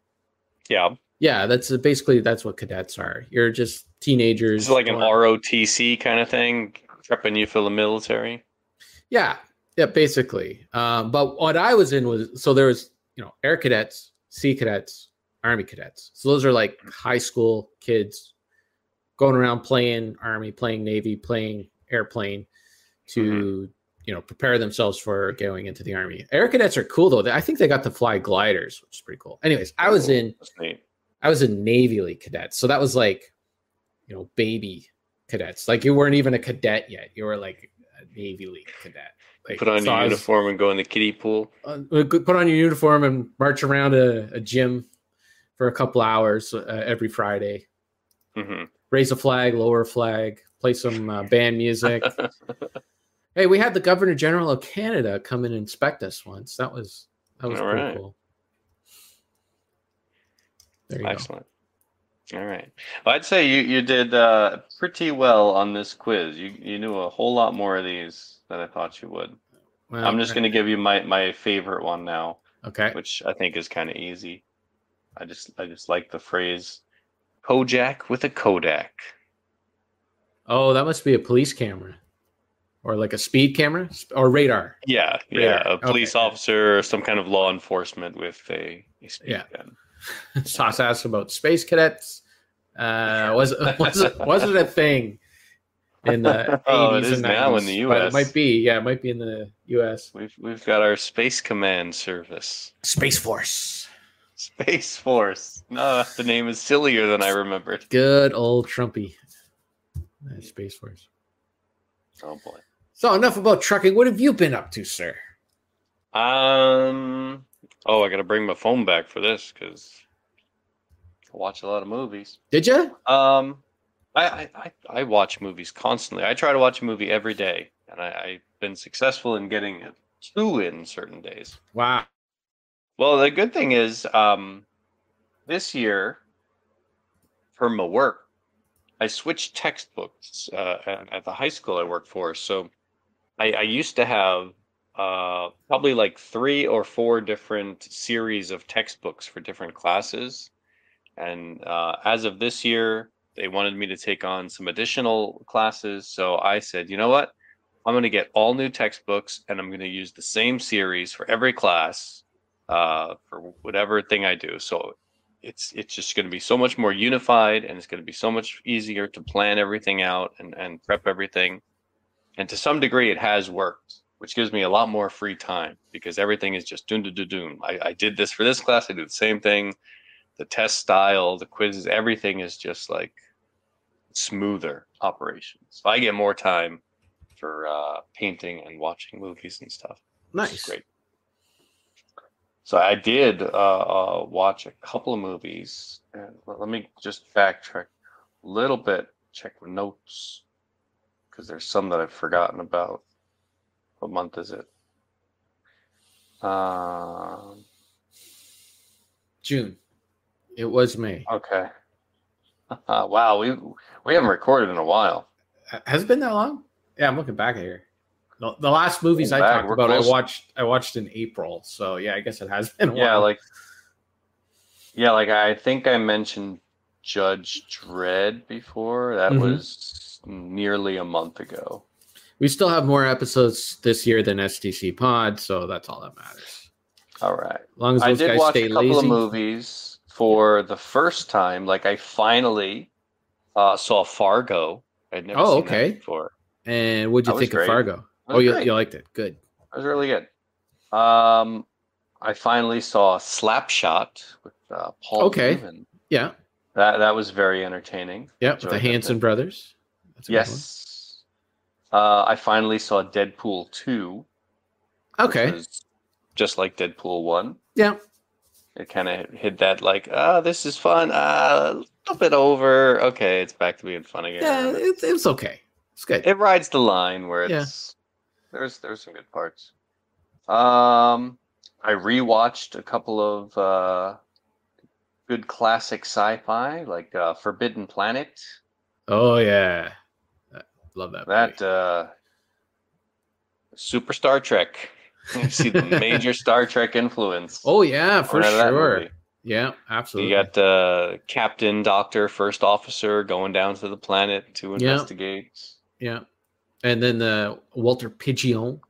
Yeah,
Yeah, that's basically that's what cadets are. You're just teenagers.
it's like an ROTC kind of thing, prepping you for the military.
Yeah, yeah, basically. Um, but what I was in was so there was you know air cadets, sea cadets, army cadets. So those are like high school kids going around playing army, playing navy, playing airplane to you know prepare themselves for going into the army. Air cadets are cool though. I think they got to fly gliders, which is pretty cool. Anyways, I was in I was in Navy League cadets, so that was like you know baby cadets. Like you weren't even a cadet yet. You were like a Navy League cadet. Like,
Put on
so
your
was-
uniform and go in the kiddie pool.
uh, put on your uniform and march around a, a gym for a couple hours uh, every Friday.
hmm
Raise a flag, lower a flag, play some uh, band music. [LAUGHS] hey, we had the Governor General of Canada come and inspect us once. That was that was
All
pretty
right.
cool. There you go.
Excellent. All right. Well, I'd say you, you did uh, pretty well on this quiz. You you knew a whole lot more of these than I thought you would.
Well,
I'm just going to give you my, my favorite one now,
okay.
which I think is kind of easy. I just I just like the phrase Kojak with a Kodak.
Oh, that must be a police camera, or like a speed camera or radar.
Yeah, yeah, a police
Okay.
officer, or some kind of law enforcement with a, a speed
Yeah.
gun. [LAUGHS]
Sauce asked about space cadets. Uh, was it, [LAUGHS] was it was it a thing in the
Oh, it
80s
is
and
now in
90s?
the
But
US.
It might be, yeah, it might be in the U.S.
We've we've got our Space Command service,
Space Force.
Space Force. No, the name is sillier than I remembered.
Good old Trumpy. Space Force.
Oh boy.
So enough about trucking. What have you been up to, sir?
Um. Oh, I got to bring my phone back for this because I watch a lot of movies.
Did you?
Um, I, I I I watch movies constantly. I try to watch a movie every day, and I, I've been successful in getting two in certain days.
Wow.
Well, the good thing is, um, this year for my work, I switched textbooks uh, at, the high school I work for. So I, I used to have uh, probably like three or four different series of textbooks for different classes. And uh, as of this year, they wanted me to take on some additional classes. So I said, you know what? I'm going to get all new textbooks and I'm going to use the same series for every class uh, for whatever thing I do. So it's it's just going to be so much more unified and it's going to be so much easier to plan everything out and, and prep everything. And to some degree, it has worked, which gives me a lot more free time because everything is just doom, doom, doom, doom. I, I did this for this class. I do the same thing. The test style, the quizzes, everything is just like smoother operations. So I get more time for uh, painting and watching movies and stuff.
Nice.
great. So I did uh, uh, watch a couple of movies. And let me just backtrack a little bit, check my notes, because there's some that I've forgotten about. What month is it? Um,
June. It was May.
okay. [LAUGHS] wow, we we haven't recorded in a while.
Has it been that long? Yeah, I'm looking back at here. The, the last movies I talked
we're
about,
close.
I watched. I watched in April. So yeah, I guess it has been. A
Yeah,
while.
like yeah, like I think I mentioned Judge Dredd before. That
Mhm.
was nearly a month ago.
we still have more episodes this year than STC Pod, so that's all that matters.
All right.
As long as
I did
guys
watch
stay
a couple
lazy.
of movies for the first time. Like I finally uh, saw Fargo. I'd never
Oh,
seen that
okay.
before.
And what'd you
That
think of. Fargo?
That
Oh, you, you liked it. Good.
It was really good. Um, I finally saw Slapshot with uh, Paul
Okay.
Newman.
Yeah.
That that was very entertaining.
Yeah. With the Hanson brothers. That's a
Yes. Uh, I finally saw Deadpool 2.
Okay.
just like Deadpool 1.
Yeah.
It kind of hit that, like, ah, this is fun. Ah, a little bit over. Okay, it's back to being fun again.
Yeah. It, it was okay. It's good.
it rides the line where
Yeah.
it's there's there's some good parts. Um, I rewatched a couple of uh, good classic sci-fi like uh, Forbidden Planet.
oh yeah. Uh, Love that.
That uh, Super Star Trek. You see the [LAUGHS] major Star Trek influence.
oh yeah, for
coming out of that
sure. Yeah, absolutely.
You got uh, Captain, Doctor, First Officer going down to the planet to
Yeah.
investigate.
Yeah. And then the Walter Pidgeon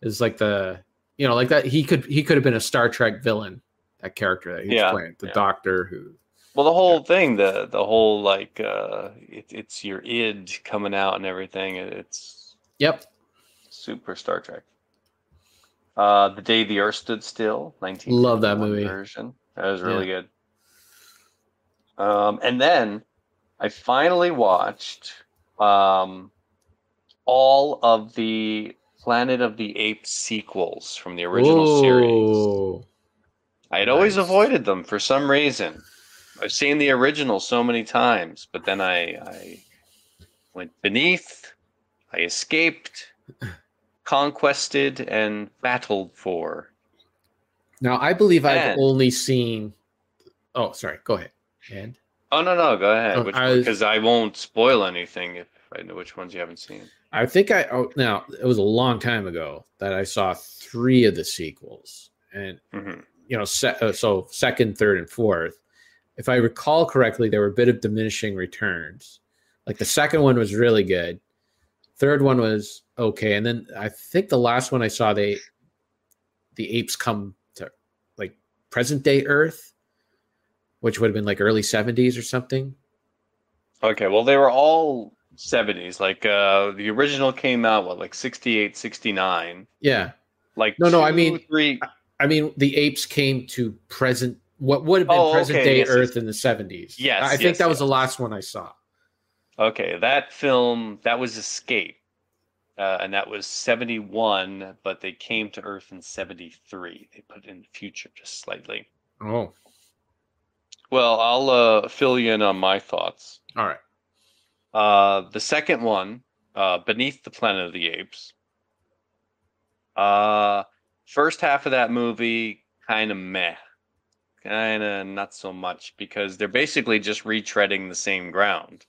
is like the you know, like that he could he could have been a Star Trek villain, that character that he's
Yeah,
playing. The
yeah.
doctor who
Well, the whole thing, the the whole like, uh, it, it's your id coming out and everything. it- It's
Yep.
super Star Trek. Uh, the Day the Earth Stood Still, nineteen.
Love that movie.
version. That was really good. Um, and then I finally watched um, all of the Planet of the Apes sequels from the original series. I had always avoided them for some reason. I've seen the original so many times, but then I, I went beneath, I escaped, [LAUGHS] conquested, and battled for.
Now I believe I've only seen Oh, sorry. Go ahead. And
Oh no, no, go ahead.
Oh, I
because I won't spoil anything if I know which ones you haven't seen.
I think I oh now it was a long time ago that I saw three of the sequels. And
hmm
you know, se- uh, so second, third, and fourth. if I recall correctly, there were a bit of diminishing returns. Like the second one was really good, third one was okay, and then I think the last one I saw they the apes come to like present day Earth, which would have been like early seventies or something.
Okay, well, they were all 70s. Like uh the original came out what like 68, 69.
Yeah,
Like
No, no, I mean-
three.
I mean the apes came to present what would have been
Oh,
present
okay,
day
yes, yes.
Earth in the seventies.
Yes,
I think
yes,
that was the last one I saw.
Okay, that film that was Escape. Uh, and that was 71, but they came to Earth in 73. They put it in the future just slightly.
Oh,
Well, I'll uh, fill you in on my thoughts.
all right.
Uh, the second one, uh, Beneath the Planet of the Apes. Uh, first half of that movie, kind of meh. Kind of not so much because they're basically just retreading the same ground.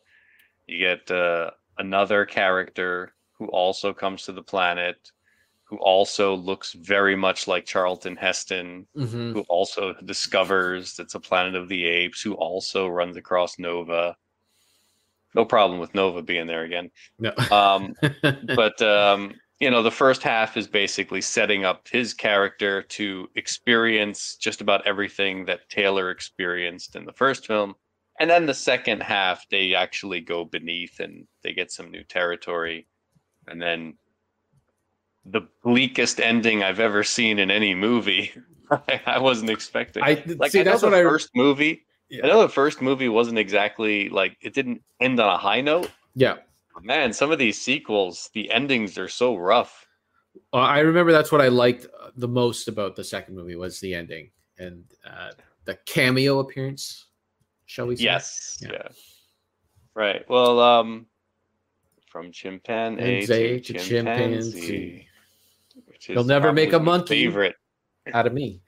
You get uh, another character who also comes to the planet, who also looks very much like Charlton Heston,
hmm
who also discovers it's a planet of the apes, who also runs across Nova. No problem with Nova being there again.
No.
Um, [LAUGHS] but um, you know, the first half is basically setting up his character to experience just about everything that Taylor experienced in the first film. And then the second half, they actually go beneath and they get some new territory. And then the bleakest ending I've ever seen in any movie. [LAUGHS] I wasn't expecting.
I
like
see.
I
That's
the
what I.
first movie.
Yeah.
I know the first movie wasn't exactly like it didn't end on a high note.
yeah.
Man, some of these sequels, the endings are so rough.
Uh, I remember that's what I liked uh, the most about the second movie was the ending and uh, the cameo appearance. Shall we say?
Yes.
Yeah.
Yeah. Right. Well, um, from chimpanzee to
to
chimpanzee,
chimpanzee.
which
He'll never make a monkey.
Favorite.
Out of me,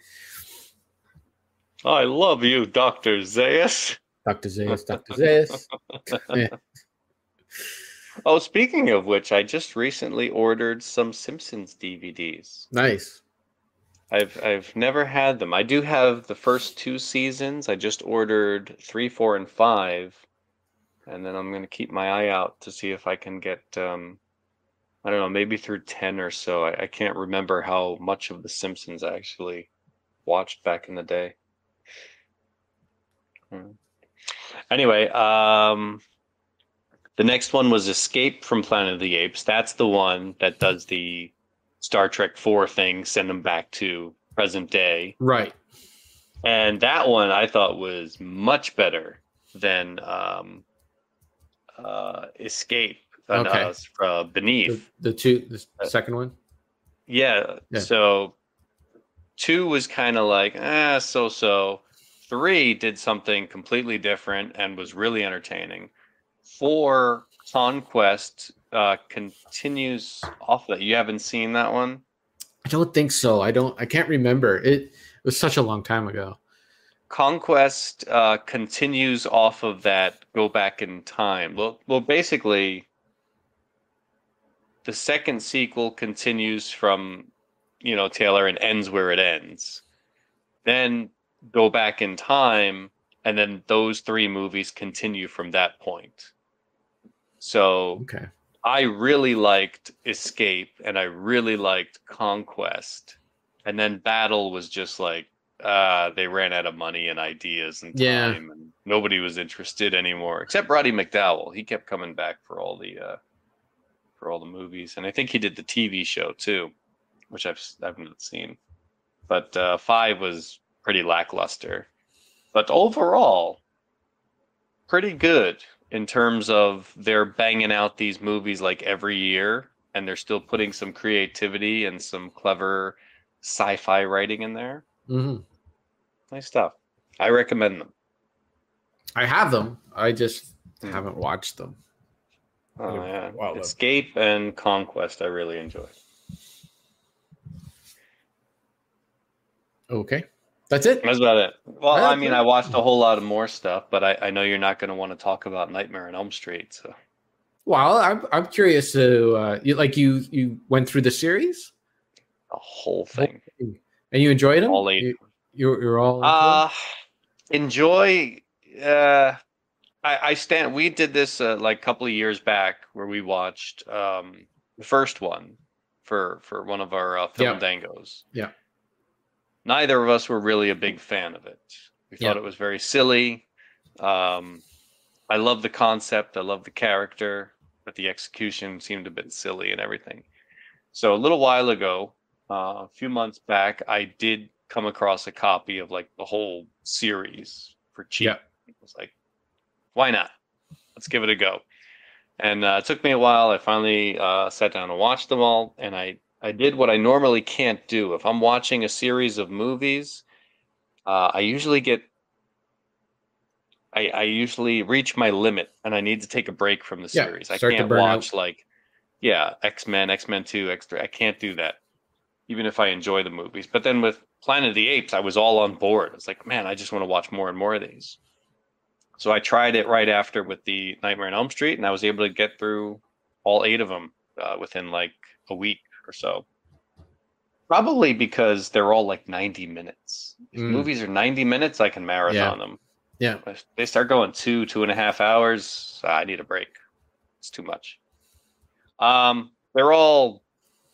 I love you, Doctor Zaius.
Doctor Zaius, Doctor Zaius. [LAUGHS] [LAUGHS]
Oh, speaking of which, I just recently ordered some Simpsons DVDs.
Nice.
I've I've never had them. I do have the first two seasons. I just ordered three, four, and five, and then I'm gonna keep my eye out to see if I can get um, I don't know, maybe through ten or so. I, I can't remember how much of The Simpsons I actually watched back in the day. Hmm. Anyway, um, the next one was Escape from Planet of the Apes. That's the one that does the Star Trek 4 thing, send them back to present day.
Right.
And that one I thought was much better than um, uh, Escape, uh,
Okay.
uh, uh, Beneath.
the two, the
Uh,
second one.
Yeah,
Yeah.
So two was kind of like, eh, so so. Three did something completely different and was really entertaining. Four, Conquest, uh, continues off that. You haven't seen that one?
I don't think so. I don't. I can't remember. It, it was such a long time ago.
Conquest uh, continues off of that. Go back in time. Well, well, basically, the second sequel continues from, you know, Taylor and ends where it ends. Then go back in time, and then those three movies continue from that point. So
Okay.
I really liked Escape and I really liked Conquest. And then Battle was just like uh they ran out of money and ideas and time
Yeah.
and nobody was interested anymore except Roddy McDowall. He kept coming back for all the uh for all the movies and I think he did the TV show too, which I've I haven't seen. But uh 5 was pretty lackluster. But overall pretty good in terms of they're banging out these movies like every year and they're still putting some creativity and some clever sci-fi writing in there.
hmm
Nice stuff. I recommend them.
I have them. I just
Hmm.
haven't watched them.
Oh
Yeah, wow,
Escape and Conquest I really enjoy.
Okay. That's it.
That's about it. Well,
Yeah,
I mean. I watched a whole lot of more stuff, but I, I know you're not going to want to talk about Nightmare on Elm Street. So
Well, I'm I'm curious to uh, you like you you went through the series
the whole thing.
and you enjoyed them.
All eight.
You, you're, you're all.
Uh enjoy uh, I, I stand. We did this uh, like a couple of years back where we watched um, the first one for for one of our uh, film
Yeah.
dangos.
Yeah.
Neither of us were really a big fan of it. We thought it was very silly. Um, I love the concept. I love the character, but the execution seemed a bit silly and everything. So a little while ago, uh, a few months back, I did come across a copy of like the whole series for cheap.
Yeah.
It was like, why not? Let's give it a go. And uh, it took me a while. I finally uh, sat down and watched them all, and I I did what I normally can't do. If I'm watching a series of movies, uh, I usually get I, I usually reach my limit and I need to take a break from the series.
Yeah. I
can't
burn out.
watch like yeah, X Men, X Men Two, X Three. I can't do that, even if I enjoy the movies. But then with Planet of the Apes, I was all on board. It's like, man, I just want to watch more and more of these. So I tried it right after with the Nightmare on Elm Street, and I was able to get through all eight of them uh, within like a week or so. Probably because they're all like 90 minutes. If
Mm.
movies are 90 minutes, I can marathon them.
Yeah.
If they start going two, two and a half hours, I need a break. It's too much. Um, they're all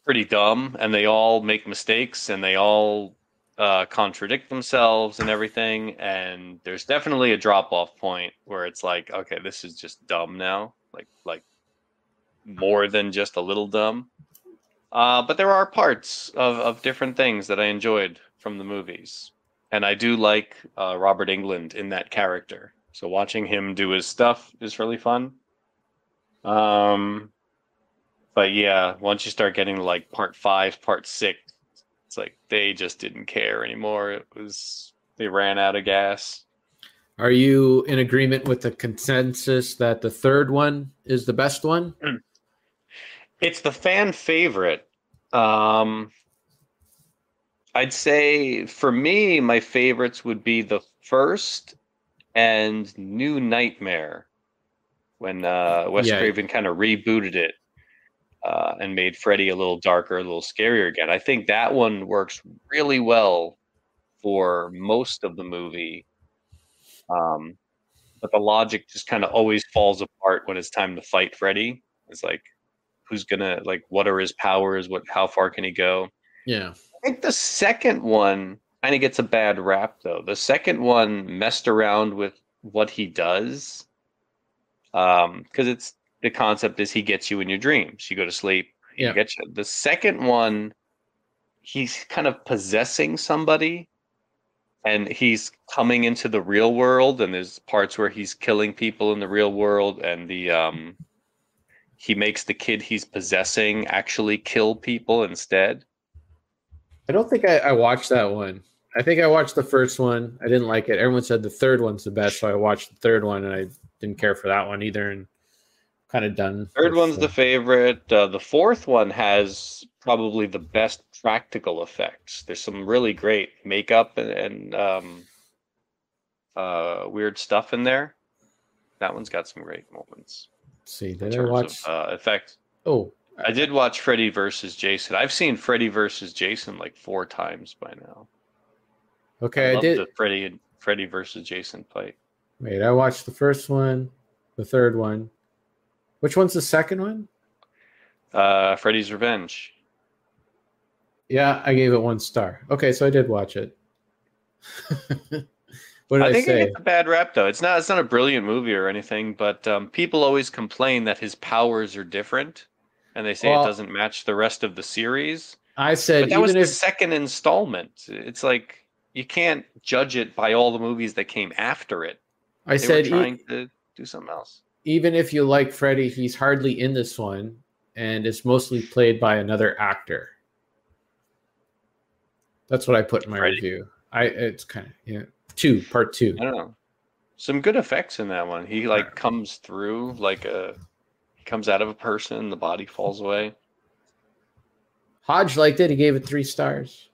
pretty dumb, and they all make mistakes, and they all uh, contradict themselves and everything. And there's definitely a drop off point where it's like, okay, this is just dumb now, like like more than just a little dumb. Uh, but there are parts of, of different things that I enjoyed from the movies and I do like uh, Robert Englund in that character. So watching him do his stuff is really fun. Um, but yeah, once you start getting like part five, part six, it's like they just didn't care anymore. It was they ran out of gas.
Are you in agreement with the consensus that the third one is the best one?
It's the fan favorite. Um, I'd say for me, my favorites would be the first and New Nightmare when uh, Wes
Yeah.
Craven kind of rebooted it uh, and made Freddy a little darker, a little scarier again. I think that one works really well for most of the movie. Um, but the logic just kind of always falls apart when it's time to fight Freddy. It's like, who's gonna like? What are his powers? What? How far can he go?
Yeah.
I think the second one kind of gets a bad rap though. The second one messed around with what he does. Um, because it's the concept is he gets you in your dreams. You go to sleep,
Yeah.
gets you. The second one, he's kind of possessing somebody and he's coming into the real world and there's parts where he's killing people in the real world and the um he makes the kid he's possessing actually kill people instead.
I don't think I, I watched that one. I think I watched the first one. I didn't like it. Everyone said the third one's the best, so I watched the third one, and I didn't care for that one either. And kind of done.
Third
with
one's the favorite. Uh, the fourth one has probably the best practical effects. There's some really great makeup and, and um, uh, weird stuff in there. That one's got some great moments.
See, did I watch?
of uh, effects?
oh,
I did watch Freddy versus Jason. I've seen Freddy versus Jason like four times by now.
okay. I,
love
did.
the Freddy and Freddy versus Jason fight.
Wait, I watched the first one, the third one. Which one's the second one?
Uh, Freddy's Revenge.
Yeah, I gave it one star. Okay, so I did watch it. [LAUGHS] I,
I think
say?
it gets a bad rap though. It's not it's not a brilliant movie or anything, but um, people always complain that his powers are different, and they say
Well-
it doesn't match the rest of the series.
I said
But that was
even
the second installment. It's like you can't judge it by all the movies that came after it.
I
They
said e-
trying to do something else.
even if you like Freddy, he's hardly in this one, and it's mostly played by another actor. That's what I put in my
Freddy?
review. I it's kind of yeah two part two.
I don't know. Some good effects in that one. He like comes through like a he comes out of a person, the body falls away.
Hodge liked it. He gave it three stars.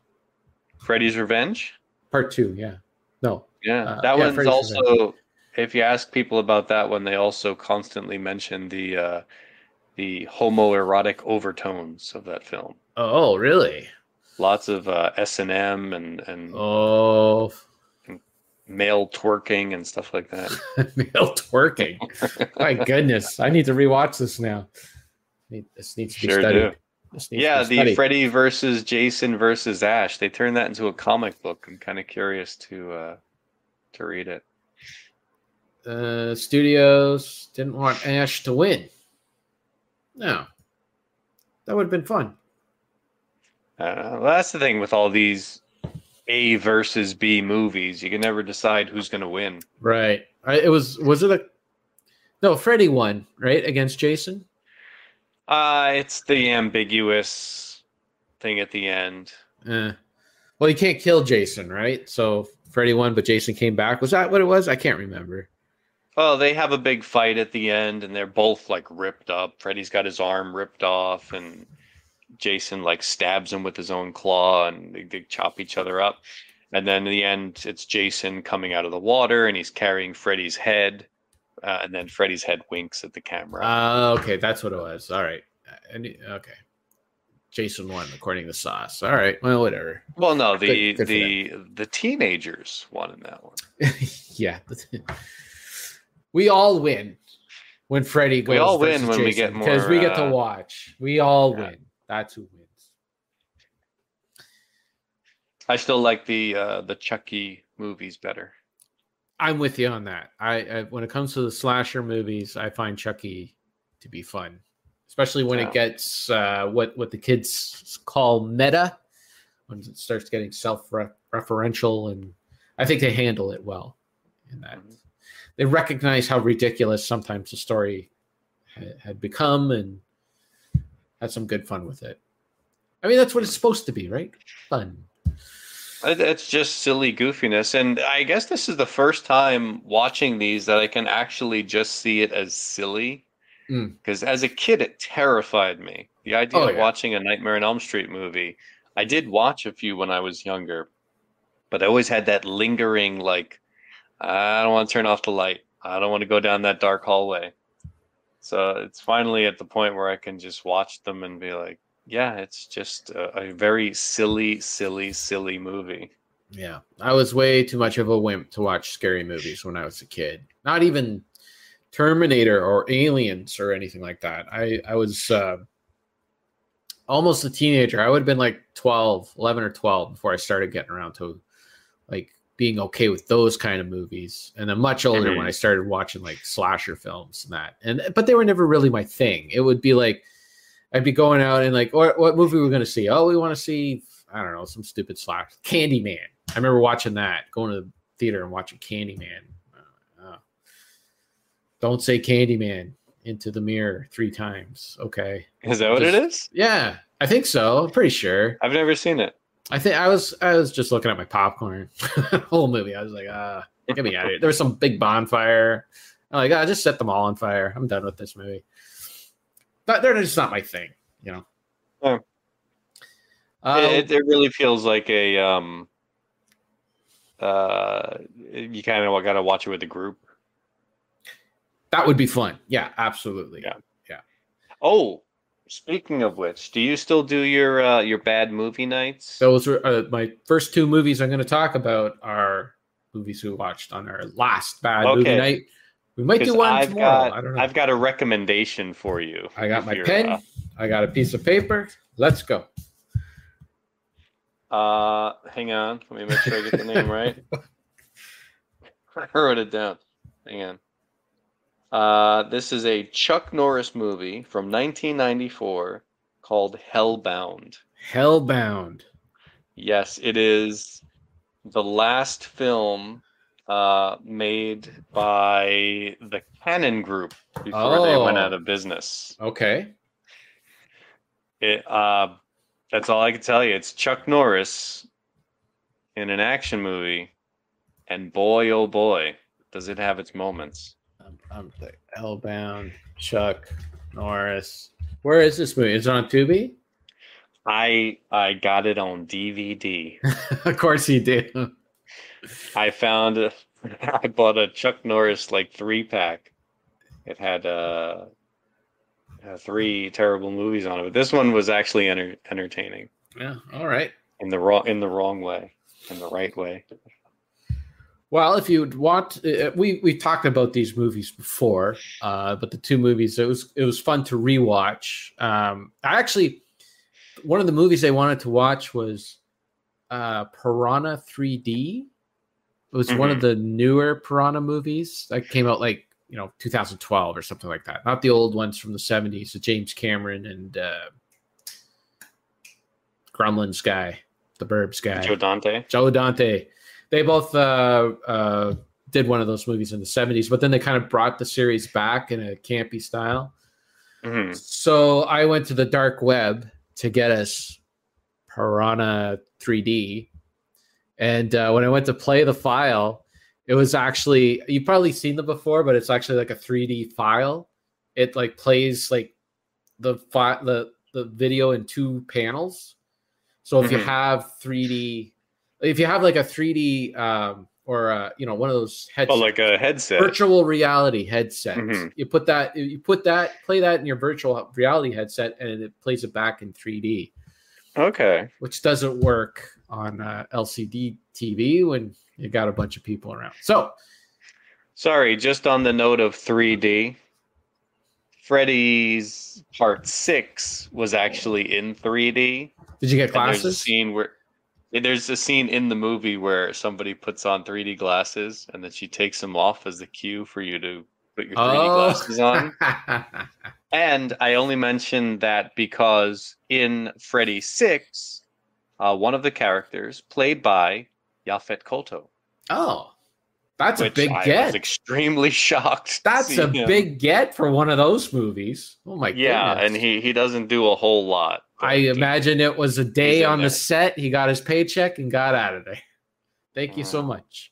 Freddy's Revenge.
Part two, yeah. No,
Yeah,
Uh,
that
yeah,
one's
Freddy's
also. If you ask people about that one, they also constantly mention the uh, the homoerotic overtones of that film.
oh really?
Lots of uh, S and M and and
Oh,
male twerking and stuff like that. [LAUGHS]
Male twerking. My goodness, I need to rewatch this now. This needs to be
Sure
studied.
Yeah,
be
the
studied.
Freddy versus Jason versus Ash. They turned that into a comic book. I'm kind of curious to uh to read it.
uh, studios didn't want Ash to win. No, that would have been fun.
Uh, well, that's the thing with all these A versus B movies. You can never decide who's going to win.
Right. It was. Was it a? No, Freddy won right against Jason.
Uh, it's the ambiguous thing at the end.
Eh. Well, you can't kill Jason, right? So Freddy won, but Jason came back. Was that what it was? I can't remember.
Oh, they have a big fight at the end, and they're both like ripped up. Freddy's got his arm ripped off, and Jason like stabs him with his own claw, and they, they chop each other up. And then in the end, it's Jason coming out of the water, and he's carrying Freddy's head, uh, and then Freddy's head winks at the camera.
Uh, okay, that's what it was. All right. And okay, Jason won according to Sauce. All right. Well, whatever.
well, no, the
good for
the the teenagers won in that one. [LAUGHS]
yeah. [LAUGHS] we all win when Freddy goes.
We all win when we
Jason,
get
because we get to
uh,
watch. We all
yeah.
win. That's who wins.
I still like the uh, the Chucky movies better.
I'm with you on that. I, I when it comes to the slasher movies, I find Chucky to be fun, especially when
Yeah.
it gets uh, what what the kids call meta, when it starts getting self referential, and I think they handle it well. In that
Mhm.
they recognize how ridiculous sometimes the story ha- had become, and had some good fun with it. I mean, that's what it's supposed to be, right? Fun.
It- It's just silly goofiness, and I guess this is the first time watching these that I can actually just see it as silly.
Mm.
Because as a kid, it terrified me. The idea
Oh,
of
yeah.
watching a Nightmare on Elm Street movie. I did watch a few when I was younger, but I always had that lingering like, I don't want to turn off the light. I don't want to go down that dark hallway. So it's finally at the point where I can just watch them and be like, yeah, it's just a, a very silly, silly, silly movie.
Yeah, I was way too much of a wimp to watch scary movies when I was a kid. Not even Terminator or Aliens or anything like that. I I was uh, almost a teenager. I would have been like 12, 11 or 12 before I started getting around to like being okay with those kind of movies. And then much older
Mhm.
when I started watching like slasher films and that. And but they were never really my thing. It would be like I'd be going out and like, what, what movie we're going to see? Oh, we want to see, I don't know, some stupid slash Candyman. I remember watching that, going to the theater and watching Candyman. Uh, uh, don't say Candyman into the mirror three times. Okay.
Is that what it is?
Yeah, I think so. I'm pretty sure.
I've never seen it.
I think I was I was just looking at my popcorn. [LAUGHS] whole movie. I was like, uh, get me out of here. There was some big bonfire. I'm like, ah, just set them all on fire. I'm done with this movie. But they're just not my thing, you know.
Yeah.
Um,
it, it really feels like a um uh you kind of got to watch it with a group.
that would be fun. Yeah, absolutely.
Yeah, Yeah. Oh, speaking of which, do you still do your uh your bad movie nights?
Those were uh, my first two movies I'm going to talk about are movies we watched on our last bad movie night. We might do one
I've
tomorrow.
got
I don't know.
I've got a recommendation for you.
I got my pen.
uh,
I got a piece of paper. Let's go.
Uh, hang on. Let me make sure I get the name right. [LAUGHS] [LAUGHS] I wrote it down. Hang on. Uh, this is a Chuck Norris movie from 1994 called Hellbound.
Hellbound.
Yes, it is the last film uh, made by the Cannon Group before they went
Oh.
out of business.
Okay.
It, uh, that's all I can tell you. It's Chuck Norris in an action movie, and boy, oh boy, does it have its moments.
I'm, like, Hellbound. Chuck Norris. Where is this movie? Is it on Tubi?
I I got it on DVD. [LAUGHS]
of course you do.
I found a, [LAUGHS] I bought a Chuck Norris like three pack. It had uh, uh, three terrible movies on it, but this one was actually enter- entertaining
Yeah. All right.
in the wrong in the wrong way, in the right way.
Well, if you would want, uh, we we talked about these movies before, uh, but the two movies it was it was fun to rewatch. Um, I actually one of the movies I wanted to watch was uh, Piranha 3D. It was one of the newer Piranha movies that came out like you know 2012 or something like that. Not the old ones from the 70s, the James Cameron and uh, Gremlins guy, the Burbs guy,
Joe Dante.
Joe Dante. They both uh, uh, did one of those movies in the 70s, but then they kind of brought the series back in a campy style.
hmm
So I went to the dark web to get us Piranha 3D. And uh, when I went to play the file, it was actually, you've probably seen them before, but it's actually like a 3D file. It like plays like the fi- the the video in two panels. So if you
Mhm.
have 3D, if you have like a 3D um, or uh, you know one of those headsets,
Oh, like a headset.
virtual reality headset.
Mhm.
You put that, you put that, play that in your virtual reality headset, and it plays it back in 3D,
Okay.
which doesn't work on uh, LCD TV when you got a bunch of people around. So,
Sorry, just on the note of 3D, Freddy's Part Six was actually in 3D.
did you get
And there's a
glasses?
scene where there's a scene in the movie where somebody puts on 3D glasses and then she takes them off as the cue for you to put your 3D
Oh.
glasses on. [LAUGHS] And I only mention that because in Freddy 6, uh, one of the characters played by Yaphet Kotto.
oh, that's a big
I was
get.
extremely [LAUGHS] shocked.
That's a
him.
big get for one of those movies. Oh my god.
yeah,
goodness.
and he he doesn't do a whole lot.
I imagine it was a day on
there.
the set. He got his paycheck and got out of there. [LAUGHS] Thank you so
Mm.
much.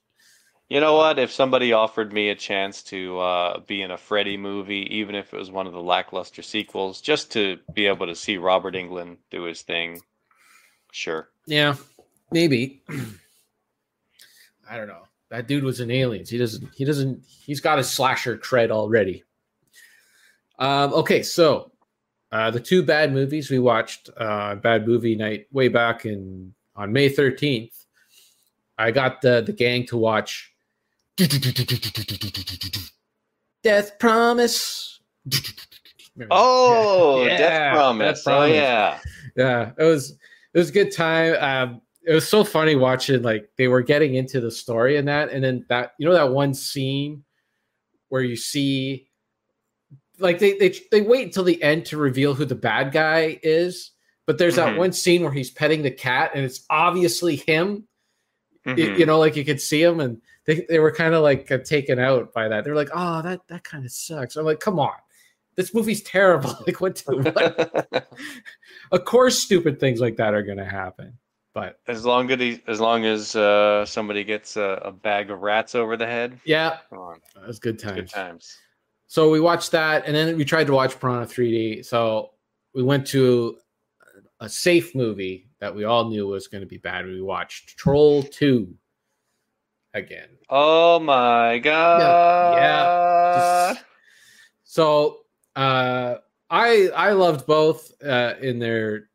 You know what? If somebody offered me a chance to uh, be in a Freddy movie, even if it was one of the lackluster sequels, just to be able to see Robert Englund do his thing, sure.
Yeah, maybe. [CLEARS THROAT] I don't know. That dude was in Aliens. He doesn't. He doesn't. He's got his slasher cred already. Um, okay, so uh, the two bad movies we watched, uh, bad movie night way back in on May thirteenth. I got the the gang to watch Death Promise.
Oh,
Yeah,
Death Promise.
Death
Oh yeah.
yeah it was it was a good time um it was so funny watching like they were getting into the story and that and then that you know that one scene where you see like they they, they wait until the end to reveal who the bad guy is but there's that
Mhm.
one scene where he's petting the cat and it's obviously him. Y-
Mhm.
you know like you could see him and they, they were kind of like uh, taken out by that. They're like oh that that kind of sucks. I'm like come on. This movie's [LAUGHS] terrible. Like what, what? [LAUGHS] Of course stupid things like that are going to happen but
as long as he, as long as uh, somebody gets a, a bag of rats over the head,
yeah.
Come on,
it was good
it's good
times.
times.
So we watched that and then we tried to watch piranha 3d so we went to a safe movie that we all knew was going to be bad. We watched troll 2 again.
Oh my god!
Just- so uh i i loved both uh in their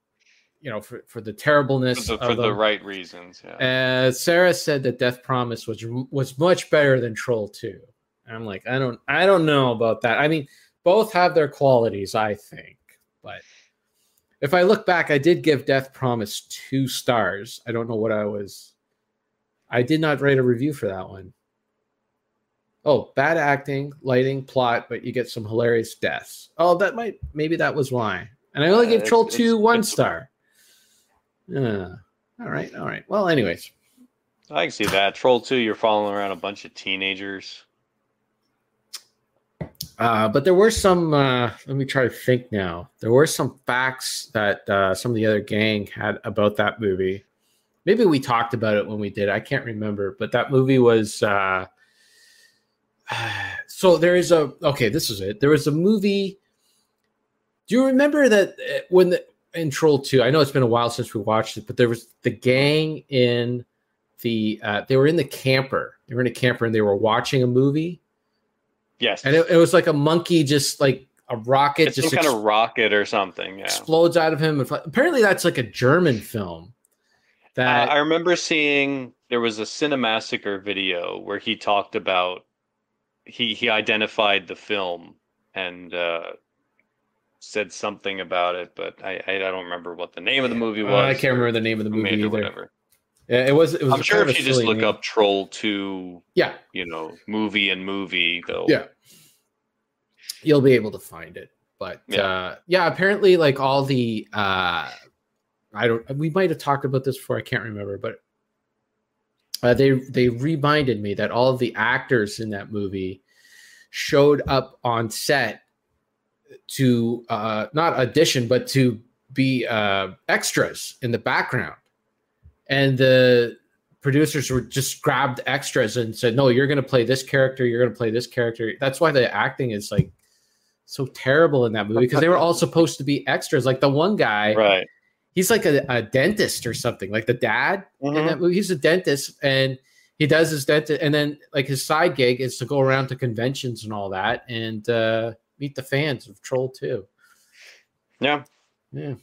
you know for, for the terribleness
For, the, for the right reasons, yeah.
Uh, Sarah said that Death Promise was was much better than Troll Two. I'm like, I don't, I don't know about that. I mean, both have their qualities, I think, but if I look back, I did give Death Promise two stars. I don't know what I was. I did not write a review for that one. Oh, bad acting, lighting, plot, but you get some hilarious deaths. Oh, that might maybe that was why. And I only
Yeah,
gave Troll
it's-
Two one
it's-
star. Yeah. All right, all right. Well, anyways,
I can see that. Troll 2, you're following around a bunch of teenagers.
Uh, but there were some. Uh, let me try to think now. There were some facts that uh, some of the other gang had about that movie. Maybe we talked about it when we did. I can't remember, but that movie was. Uh, [SIGHS] so there is a okay. This is it. There was a movie. Do you remember that uh, when the in Troll Two? I know it's been a while since we watched it, but there was the gang in the. Uh, they were in the camper. They were in a camper and they were watching a movie,
Yes.
and it, it was like a monkey, just like a rocket,
it's
just
some kind
ex-
of rocket or something, yeah.
explodes out of him. Apparently, that's like a German film. that
I remember seeing there was a Cinemassacre video where he talked about he he identified the film and uh, said something about it, but I I don't remember what the name of the movie was.
Uh, I can't remember the name of the movie
made it or
either.
whatever.
Yeah, It was. It was
I'm sure if you just look
name.
up Troll Two,
yeah,
you know, movie and movie, though.
Yeah. you'll be able to find it. But
Yeah.
uh, yeah, apparently, like all the uh, I don't. We might have talked about this before. I can't remember, but uh, they they reminded me that all of the actors in that movie showed up on set to uh, not audition, but to be uh, extras in the background, and the producers were just grabbed extras and said, "No, you're going to play this character. You're going to play this character." That's why the acting is like so terrible in that movie because they were all supposed to be extras. Like the one guy,
Right.
he's like a, a dentist or something. Like the dad in
Mhm.
that movie, he's a dentist and he does his dentist, and then like his side gig is to go around to conventions and all that and uh, meet the fans of Troll Two.
Yeah.
Yeah,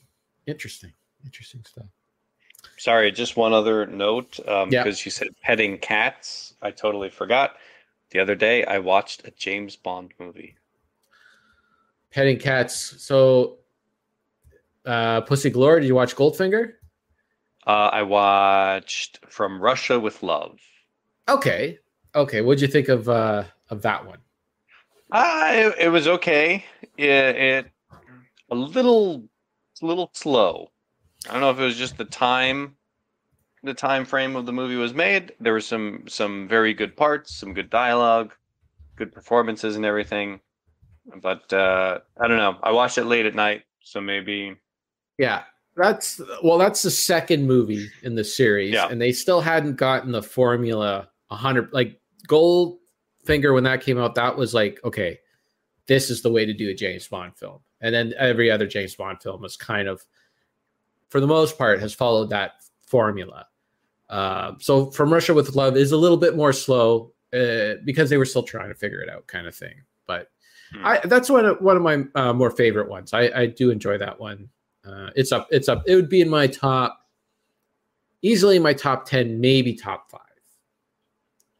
interesting, interesting stuff.
Sorry, just one other note. Um,
Yeah.
because you said petting cats. I totally forgot. The other day I watched a James Bond movie.
Petting cats. So, uh, Pussy Galore. Did you watch Goldfinger?
Uh, I watched From Russia with Love.
Okay, okay. What'd you think of uh, of that one?
Uh, it, it was okay. It, it a little it's a little slow. I don't know if it was just the time the time frame of the movie was made. There were some some very good parts, some good dialogue, good performances and everything. But uh, I don't know. I watched it late at night, so maybe
Yeah, that's well, that's the second movie in the series,
Yeah.
and they still hadn't gotten the formula a hundred. Like Goldfinger, when that came out, that was like, okay, this is the way to do a James Bond film, and then every other James Bond film is kind of, for the most part, has followed that formula. Uh, so, From Russia with Love is a little bit more slow uh, because they were still trying to figure it out, kind of thing. But
Hmm.
I, that's one of one of my uh, more favorite ones. I, I do enjoy that one. Uh, it's up. It's up. It would be in my top, easily in my top ten, maybe top five.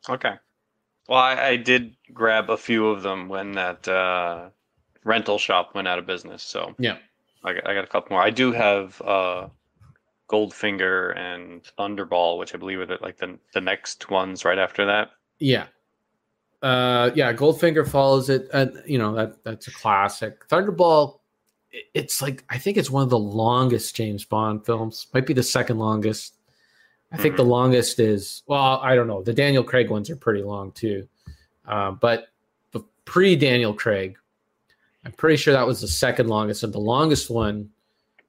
Okay. Well, I, I did grab a few of them when that uh, rental shop went out of business. So
Yeah.
I got, I got a couple more. I do have uh, Goldfinger and Thunderball, which I believe are the, like the the next ones right after that.
Yeah, uh, yeah. Goldfinger follows it, and you know that that's a classic. Thunderball, it's like I think it's one of the longest James Bond films. Might be the second longest. I think the longest is well, I don't know. The Daniel Craig ones are pretty long too, uh, but the pre Daniel Craig, I'm pretty sure that was the second longest, and the longest one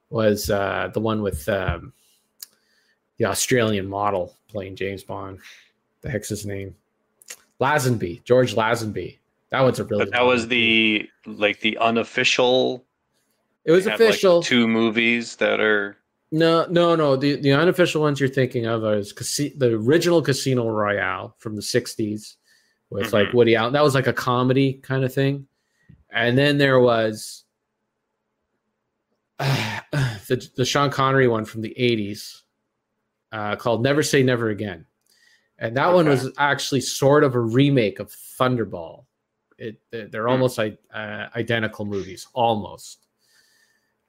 was uh, the one with um, the Australian model playing James Bond. The heck's his name? Lazenby, George Lazenby. That one's a really.
But that was
too.
the like the unofficial.
It was
had, like,
official.
two movies that are
No, no, no. The the unofficial ones you're thinking of is Casi- the original Casino Royale from the '60s with like
Mhm.
Woody Allen. That was like a comedy kind of thing, and then there was [SIGHS] the the Sean Connery one from the '80s uh, called Never Say Never Again, and that one was actually sort of a remake of Thunderball. It they're
Hmm.
almost uh, identical movies, almost.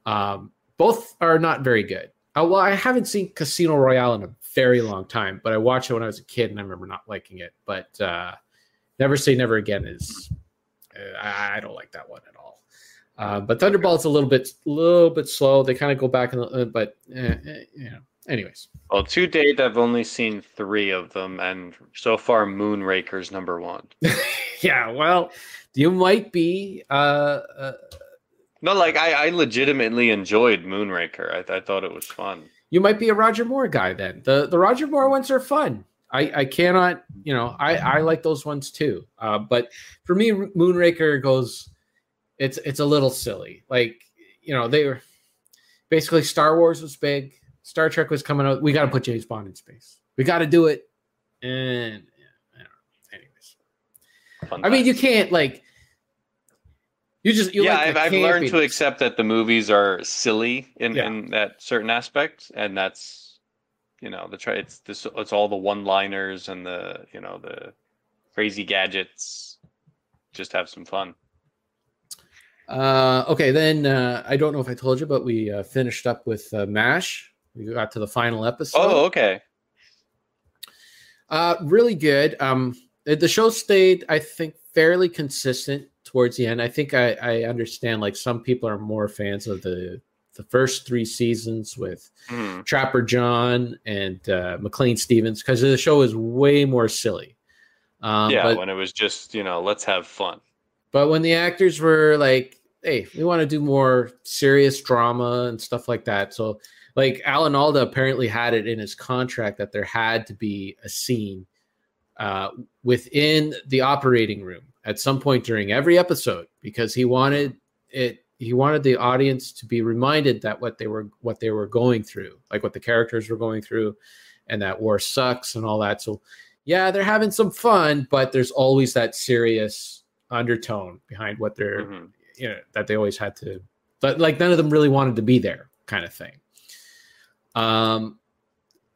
Um, both are not very good. Uh, well, I haven't seen Casino Royale in a very long time, but I watched it when I was a kid and I remember not liking it. But uh, Never Say Never Again is uh, I, I don't like that one at all. Uh, but Thunderball is a little bit little bit slow. They kind of go back, and uh, but uh, uh, you know. Anyways,
well to date I've only seen three of them, and so far Moonraker's number one. [LAUGHS]
yeah. Well, you might be. Uh, uh,
No, like I, I legitimately enjoyed Moonraker. I, I thought it was fun.
you might be a Roger Moore guy then. The the Roger Moore ones are fun. I, I cannot, you know, I, I like those ones too. Uh, but for me, Moonraker goes, it's it's a little silly. Like, you know, they were basically Star Wars was big, Star Trek was coming out. We got to put James Bond in space. We got to do it. And yeah, I don't know. Anyways,
Fun
I mean, you can't like. You just you
yeah,
like
I've, I've learned to accept that the movies are silly in,
Yeah.
in that certain aspect, and that's you know the try it's this it's all the one liners and the you know the crazy gadgets just have some fun
Uh, okay, then uh, I don't know if I told you, but we uh, finished up with uh, Mash. We got to the final episode.
oh okay
Uh, really good. Um, the show stayed, I think, fairly consistent towards the end. I think I, I understand like some people are more fans of the the first three seasons with
Mhm.
Trapper John and uh, McLean Stevens because the show is way more silly. Um,
yeah
but,
when it was just you know let's have fun
but when the actors were like, "Hey, we want to do more serious drama and stuff like that," so like Alan Alda apparently had it in his contract that there had to be a scene uh, within the operating room at some point during every episode because he wanted it. He wanted the audience to be reminded that what they were what they were going through, like what the characters were going through, and that war sucks and all that. So, yeah, they're having some fun, but there's always that serious undertone behind what they're
Mhm.
you know that they always had to but like none of them really wanted to be there kind of thing um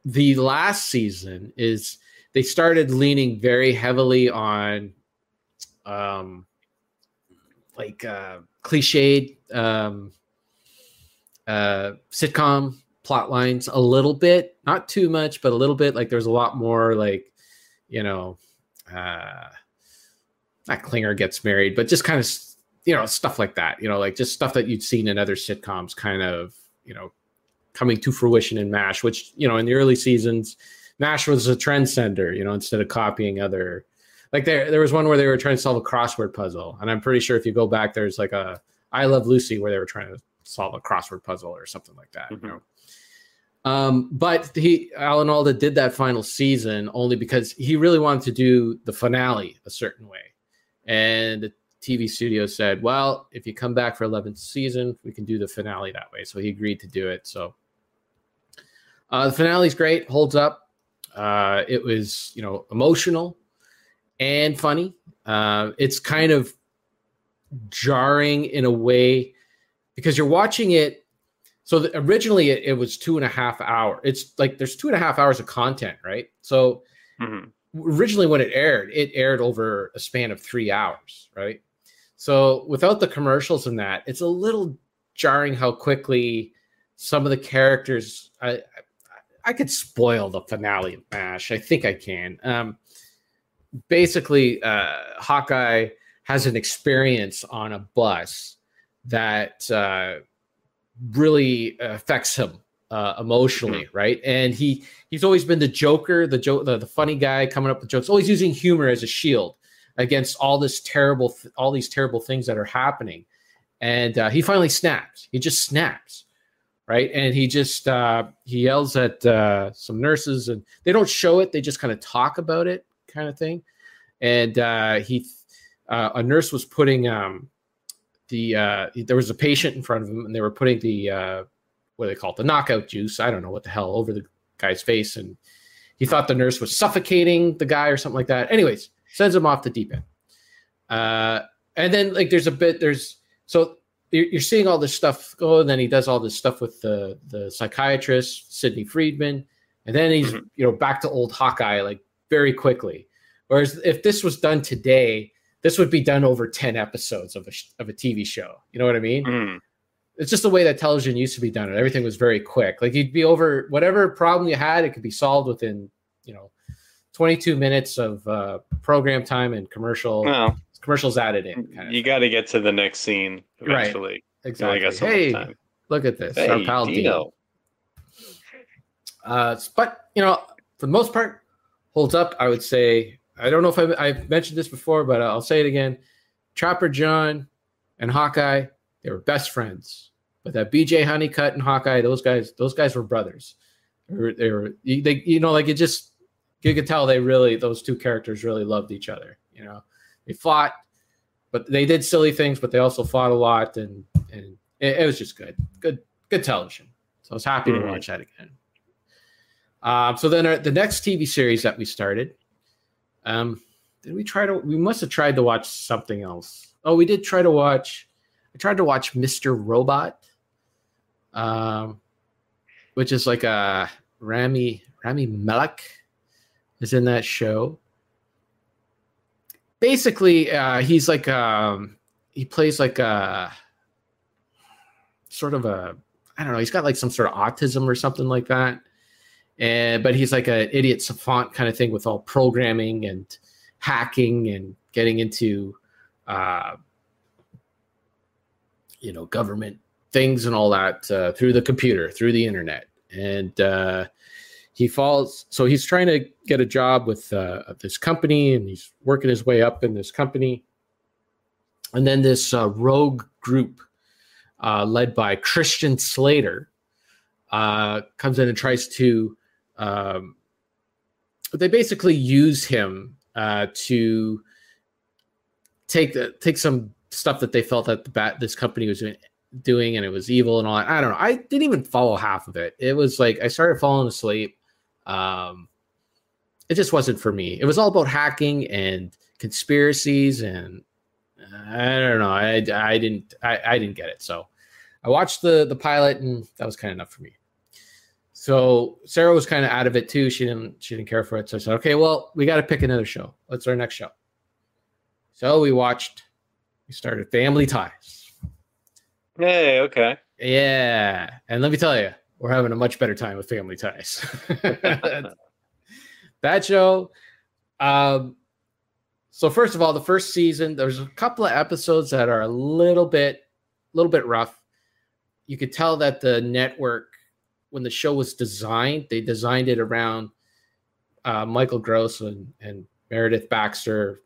the last season is they started leaning very heavily on um like uh cliched um uh sitcom plot lines a little bit not too much but a little bit like there's a lot more like you know uh not Klinger gets married, but just kind of you know stuff like that. You know, like just stuff that you'd seen in other sitcoms, kind of you know coming to fruition in Mash. Which you know in the early seasons, Mash was a trendsetter. You know, instead of copying other like there there was one where they were trying to solve a crossword puzzle, and I'm pretty sure if you go back, there's like a I Love Lucy where they were trying to solve a crossword puzzle or something like that.
Mhm.
You know. Um, but he Alan Alda did that final season only because he really wanted to do the finale a certain way. And the TV studio said, well, if you come back for 11th season, we can do the finale that way. So he agreed to do it. So uh, the finale is great, holds up. Uh, it was, you know, emotional and funny. Uh, it's kind of jarring in a way because you're watching it. So the, originally it, it was two and a half hour. It's like there's two and a half hours of content, right? So
Mhm.
originally when it aired, it aired over a span of three hours, right? So without the commercials and that, it's a little jarring how quickly some of the characters. I I, I could spoil the finale of Mash. I think I can. Um, basically, uh, Hawkeye has an experience on a bus that uh, really affects him uh, emotionally, right? And he he's always been the joker, the joke, the, the funny guy coming up with jokes, always using humor as a shield against all this terrible, th- all these terrible things that are happening. And uh, he finally snaps. He just snaps, right? And he just uh, he yells at uh, some nurses, and they don't show it; they just kind of talk about it, kind of thing. And uh, he, uh, a nurse was putting um, the uh, there was a patient in front of him, and they were putting the uh, what do they call it, the knockout juice. I don't know what the hell over the guy's face, and he thought the nurse was suffocating the guy or something like that. Anyways, sends him off the deep end. Uh, and then like there's a bit there's so you're, you're seeing all this stuff go, and then he does all this stuff with the the psychiatrist Sidney Freedman, and then he's
Mhm.
you know back to old Hawkeye like very quickly. Whereas if this was done today, this would be done over ten episodes of a sh- of a TV show. You know what I mean?
Mhm.
it's just the way that television used to be done and everything was very quick like you'd be over whatever problem you had it could be solved within you know 22 minutes of uh, program time and commercial
Well,
commercials added in kind of
you got to get to the next scene
Right.
eventually. Only
exactly
so
hey look at this
Hey,
our pal Dean.
Dino.
Uh, but you know for the most part holds up i would say i don't know if I, i've mentioned this before but i'll say it again. Trapper john and hawkeye they were best friends. But that bj honeycutt and hawkeye those guys those guys were brothers. They were, they were you- they, you know like it just you could tell they really those two characters really loved each other you know. They fought but they did silly things but they also fought a lot and and it, it was just good. Good good television. So i was happy to
Mhm.
watch that again. Um, so then our, the next TV series that we started, um, did we try to? We must have tried to watch something else. Oh, we did try to watch. I tried to watch Mr. Robot, um, which is like a Rami Rami Malek is in that show. Basically, uh, he's like um, he plays like a sort of a I don't know. He's got like some sort of autism or something like that. And but he's like an idiot savant kind of thing with all programming and hacking and getting into uh, you know government things and all that uh, through the computer, through the internet, and uh, he falls. So he's trying to get a job with uh, this company, and he's working his way up in this company. And then this uh, rogue group, uh, led by Christian Slater, uh, comes in and tries to. Um, they basically use him uh, to take the, take some stuff that they felt that the bat this company was doing, doing and it was evil and all that. I don't know. I didn't even follow half of it. It was like I started falling asleep. Um, it just wasn't for me. It was all about hacking and conspiracies and I don't know. I I didn't I, I didn't get it. So I watched the the pilot and that was kind of enough for me. So Sarah was kind of out of it too. She didn't she didn't care for it. So I said, okay, well, we got to pick another show. What's our next show? So we watched. We started Family Ties.
Hey, okay.
Yeah, and let me tell you, we're having a much better time with Family Ties. [LAUGHS] that show. Um, so first of all, the first season, there's a couple of episodes that are a little bit, little bit rough. You could tell that the network, when the show was designed, they designed it around uh, Michael Gross and, and Meredith Baxter,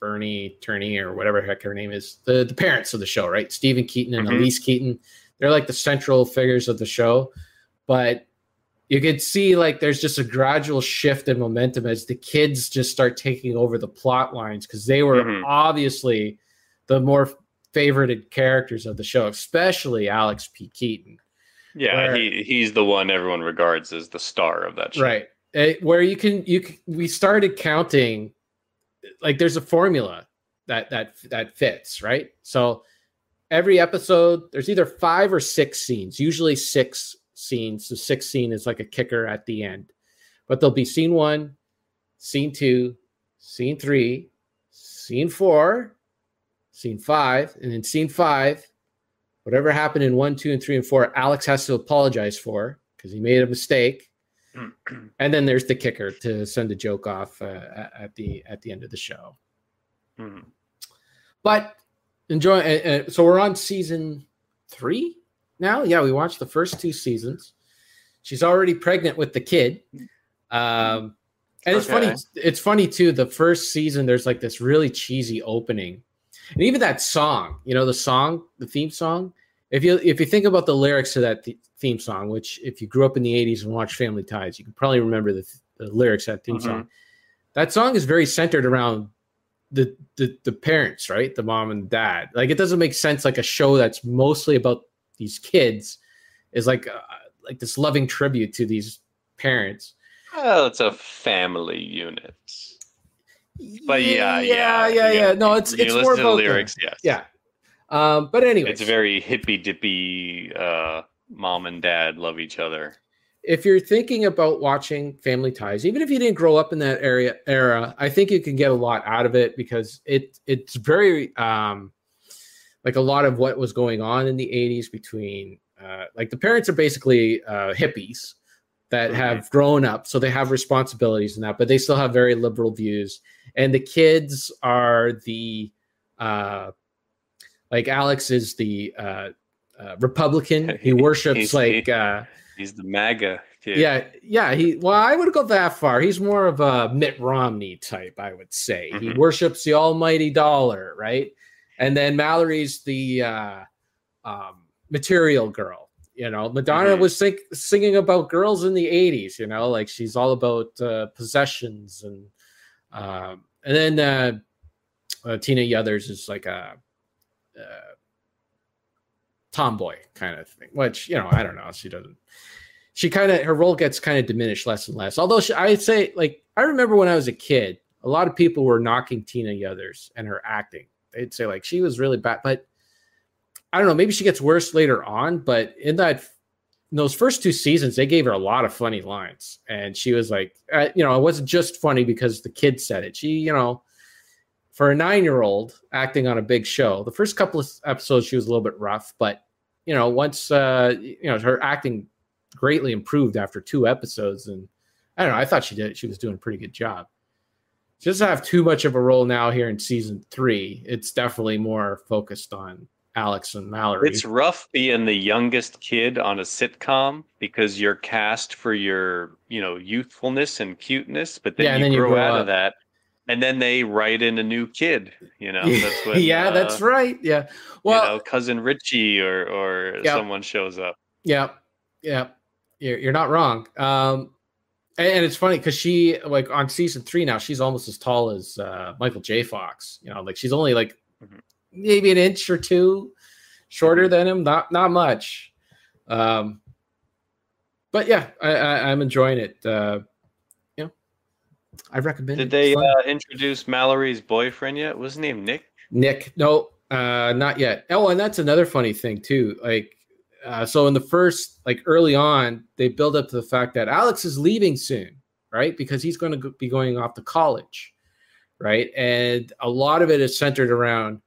Bernie Turney, or whatever heck her name is, the, the parents of the show, right? Steven Keaton and
Mhm.
Elise Keaton. They're like the central figures of the show. But you could see like there's just a gradual shift in momentum as the kids just start taking over the plot lines because they were
Mhm.
obviously the more favorited characters of the show, especially Alex P. Keaton.
Yeah,
Where-
he he's the one everyone regards as the star of that show.
right. Eh, where you can you c- we started counting like there's a formula that that that fits right? So every episode there's either five or six scenes usually six scenes. The sixth scene is like a kicker at the end. But there'll be scene one scene two scene three scene four scene five and then scene five whatever happened in one two and three and four alex has to apologize for because he made a mistake [CLEARS THROAT] and then there's the kicker to send a joke off uh, at- the at the end of the show.
Mhm.
But enjoy. Uh, uh, so we're on season three now. Yeah, we watched the first two seasons. She's already pregnant with the kid. Um, and it's funny. It's funny too. The first season, there's like this really cheesy opening, and even that song. You know, the song, the theme song. If you if you think about the lyrics to that th- theme song, which if you grew up in the '80s and watched Family Ties, you can probably remember the, the lyrics that theme
Mhm.
song. That song is very centered around the, the the parents, right? The mom and dad. Like it doesn't make sense. Like a show that's mostly about these kids is like uh, like this loving tribute to these parents.
Well, it's a family unit. But yeah,
yeah,
yeah,
yeah, yeah. No, it's
You
it's more
to
about
the
the-
lyrics, yes.
yeah. Um, but anyway,
It's very hippy dippy. Uh, mom and dad love each other.
if you're thinking about watching Family Ties, even if you didn't grow up in that area era, I think you can get a lot out of it because it it's very um like a lot of what was going on in the 80s between uh like the parents are basically uh hippies that
Mhm.
have grown up so they have responsibilities and that but they still have very liberal views and the kids are the uh like Alex is the uh, uh republican [LAUGHS] he worships
He's-
like
he-
uh
He's the MAGA kid.
yeah, yeah. He well, I would go that far. He's more of a Mitt Romney type, I would say. He
Mhm.
worships the almighty dollar, right? And then Mallory's the uh, um, material girl. You know, Madonna
Mhm.
was sing- singing about girls in the '80s. You know, like she's all about uh, possessions and um, and then uh, uh, Tina Yothers is like a. Uh, tomboy kind of thing which you know i don't know she doesn't she kind of her role gets kind of diminished less and less although she, i'd say like i remember when i was a kid a lot of people were knocking tina yothers and her acting they'd say like she was really bad but i don't know maybe she gets worse later on but in that in those first two seasons, they gave her a lot of funny lines, and she was like, uh, you know, it wasn't just funny because the kid said it. She, you know, for a nine-year-old acting on a big show, the first couple of episodes she was a little bit rough, but you know, once uh, you know her acting greatly improved after two episodes, and I don't know, I thought she did, she was doing a pretty good job. She doesn't have too much of a role now here in season three. It's definitely more focused on Alex and Mallory.
It's rough being the youngest kid on a sitcom because you're cast for your, you know, youthfulness and cuteness, but then,
Yeah,
you,
then you
grow
grow
out
up.
of that. And then they write in a new kid, you know. That's [LAUGHS] when,
yeah,
uh,
that's right. Yeah. Well,
you know, cousin Richie or or
Yeah.
someone shows up.
Yeah, yeah, you're, you're not wrong. Um, and, and it's funny because she like on season three now she's almost as tall as uh, Michael J. Fox. You know, like she's only like. Maybe an inch or two shorter than him. Not not much. Um, but yeah, I, I, I'm enjoying it. Uh, you know, I recommend.
Did
it.
they uh, introduce Mallory's boyfriend yet? Was his name Nick?
Nick, no, uh, not yet. Oh, and that's another funny thing too. Like, uh, so in the first, like early on, they build up to the fact that Alex is leaving soon, right? Because he's going to be going off to college, right? And a lot of it is centered around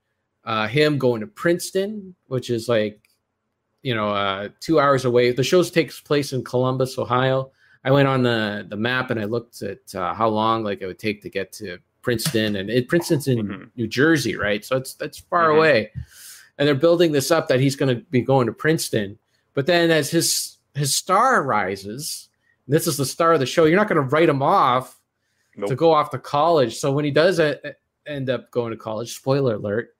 uh, him going to Princeton, which is like, you know, uh, two hours away. The show takes place in Columbus, Ohio. I went on the the map and I looked at uh, how long like it would take to get to Princeton, and it, Princeton's in
Mhm.
New Jersey, right? So it's that's far
Mhm.
away, and they're building this up that he's going to be going to Princeton. But then as his his star rises, this is the star of the show. You're not going to write him off to go off to college. So when he does end up going to college, spoiler alert,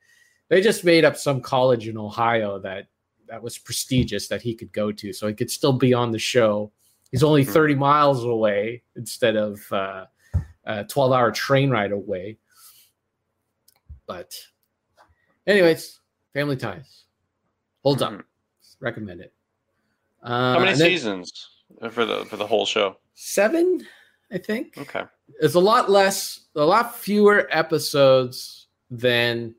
they just made up some college in Ohio that that was prestigious that he could go to, so he could still be on the show. He's only
Hmm.
30 miles away instead of uh, a 12 hour train ride away. But, anyways, Family Ties holds up.
Mhm.
Recommend it. Uh,
How many
then
seasons for the for the whole show?
Seven, I think.
Okay.
It's a lot less, a lot fewer episodes than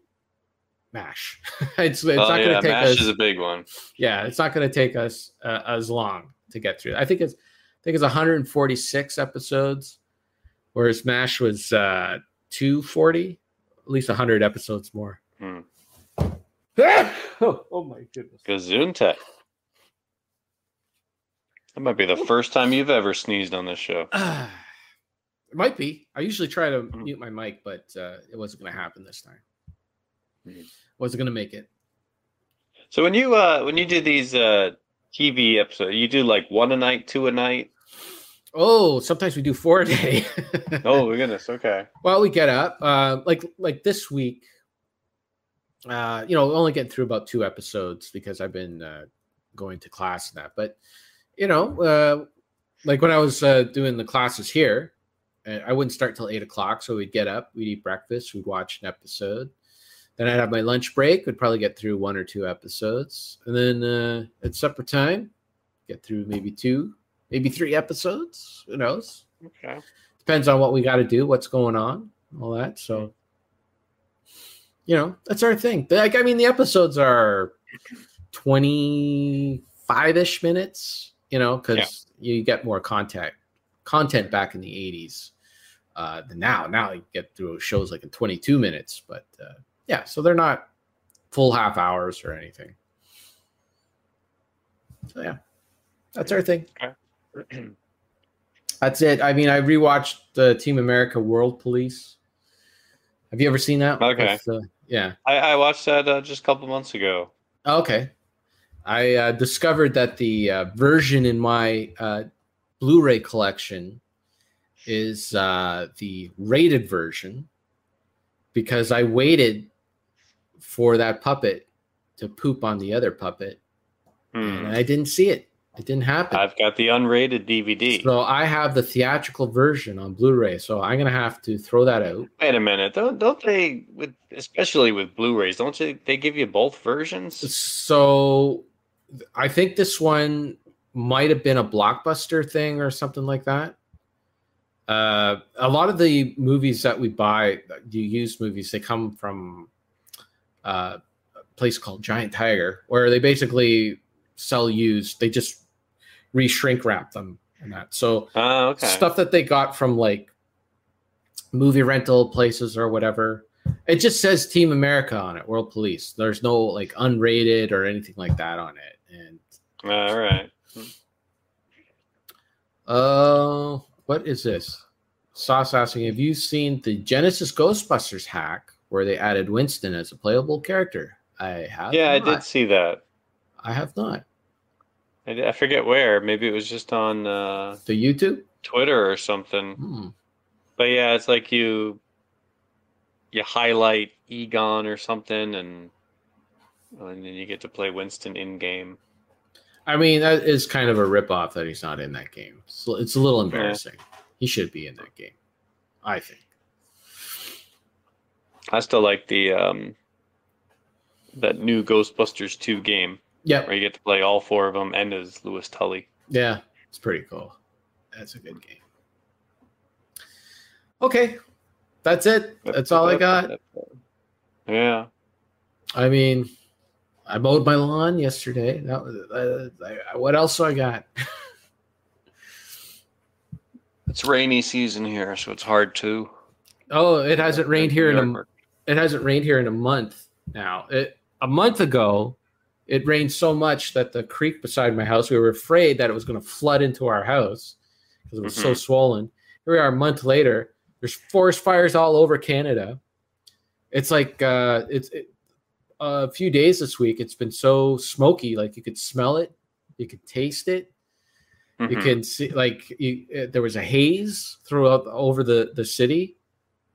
Mash. [LAUGHS] it's it's
oh
not
yeah,
going to take
Mash
us.
is a big one.
yeah, it's not going to take us uh, as long to get through. I think it's I think it's 146 episodes, whereas Mash was uh, 240, at least 100 episodes more.
Hmm. [LAUGHS]
oh, oh my goodness.
Gesundheit. That might be the first time you've ever sneezed on this show. [SIGHS]
it might be. I usually try to
Mhm.
mute my mic, but uh, it wasn't going to happen this time.
Mhm.
Wasn't going to make it.
So when you uh when you do these uh TV episodes, you do like one a night, two a night.
Oh, sometimes we do four a day. [LAUGHS]
Oh my goodness. Okay.
well, we get up uh, like like this week. Uh, you know, only getting through about two episodes because I've been uh, going to class and that. But you know, uh, like when I was uh, doing the classes here, uh, I wouldn't start till eight o'clock. So we'd get up, we'd eat breakfast, we'd watch an episode. Then I'd have my lunch break. Would probably get through one or two episodes, and then uh, at supper time, get through maybe two, maybe three episodes. Who knows?
Okay.
depends on what we got to do, what's going on, all that. So, you know, that's our thing. Like, I mean, the episodes are 25 ish minutes, you know, because you get more content content back in the 80s uh, than now. Now you get through shows like in 22 minutes, but uh, yeah, so they're not full half hours or anything. So, yeah, that's our thing. [CLEARS THROAT] That's it. I mean, I rewatched the Team America World Police. Have you ever seen that?
Okay.
Uh, yeah.
I, I watched that uh, just a couple months ago.
Okay. I uh, discovered that the uh, version in my uh, Blu-ray collection is uh, the rated version because I waited for that puppet to poop on the other puppet,
Hmm.
and I didn't see it. It didn't happen.
I've got the unrated DVD.
So I have the theatrical version on Blu-ray. So I'm gonna have to throw that out.
Wait a minute. Don't don't they with especially with Blu-rays, don't they they give you both versions?
So I think this one might have been a blockbuster thing or something like that. Uh, a lot of the movies that we buy, the used movies, they come from uh, a place called Giant Tiger, where they basically sell used. They just re-shrink wrap them and that. So
Oh, okay.
stuff that they got from like movie rental places or whatever. It just says Team America on it, World Police. There's no like unrated or anything like that on it. And
All right.
uh, what is this? Sauce asking, have you seen the Genesis Ghostbusters hack where they added Winston as a playable character? I have.
Yeah, I did see that.
I have not.
I, I forget where. Maybe it was just on uh,
The YouTube.
Twitter or something.
Hmm.
But yeah, it's like you you highlight Egon or something, and and then you get to play Winston in game.
I mean, that is kind of a ripoff that he's not in that game. So it's a little embarrassing. He should be in that game, I think.
I still like the um that new Ghostbusters 2 game
Yeah,
where you get to play all four of them and as Louis Tully.
Yeah, it's pretty cool. That's a good game. Okay, that's it. That's all I got.
Yeah.
I mean, I mowed my lawn yesterday. That was, uh, I, what else do I got?
It's rainy season here, so it's hard to.
Oh, it hasn't rained here in a
Yard work.
It hasn't rained here in a month now. It, a month ago, it rained so much that the creek beside my house, we were afraid that it was going to flood into our house because it was so
Mhm.
swollen. Here we are a month later. There's forest fires all over Canada. It's like uh, it's it, a few days this week. It's been so smoky, like you could smell it, you could taste it you
Mhm.
can see like you, uh, there was a haze throughout over the the city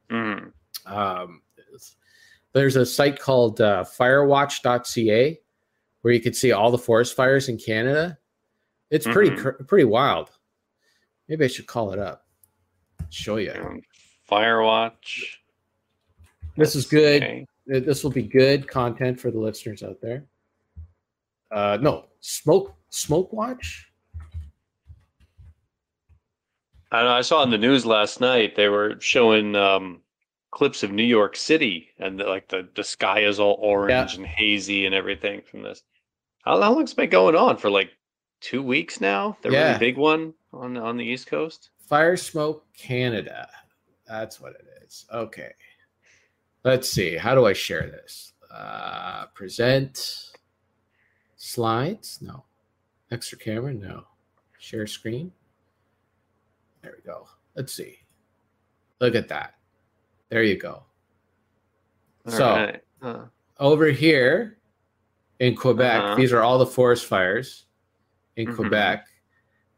Mhm.
um, there's a site called uh, firewatch.ca where you can see all the forest fires in canada. It's pretty
Mhm.
cr- pretty wild. Maybe i should call it up. Show you
Um, Firewatch.
this is good.
Okay.
Uh, this will be good content for the listeners out there. Uh no smoke smoke watch?
I, know, I saw in the news last night they were showing um, clips of New York City, and the, like the, the sky is all orange and hazy and everything from this. How, how long's it been going on for? Like two weeks now. The
Yeah.
really big one on on the East Coast.
Fire Smoke Canada. That's what it is. Okay. Let's see. How do I share this? Uh, present slides? No. Extra camera? No. Share screen? There we go. Let's see. Look at that. There you go.
All
So-
right. Uh,
Over here in Quebec,
Uh-huh.
these are all the forest fires in
Mhm.
Quebec.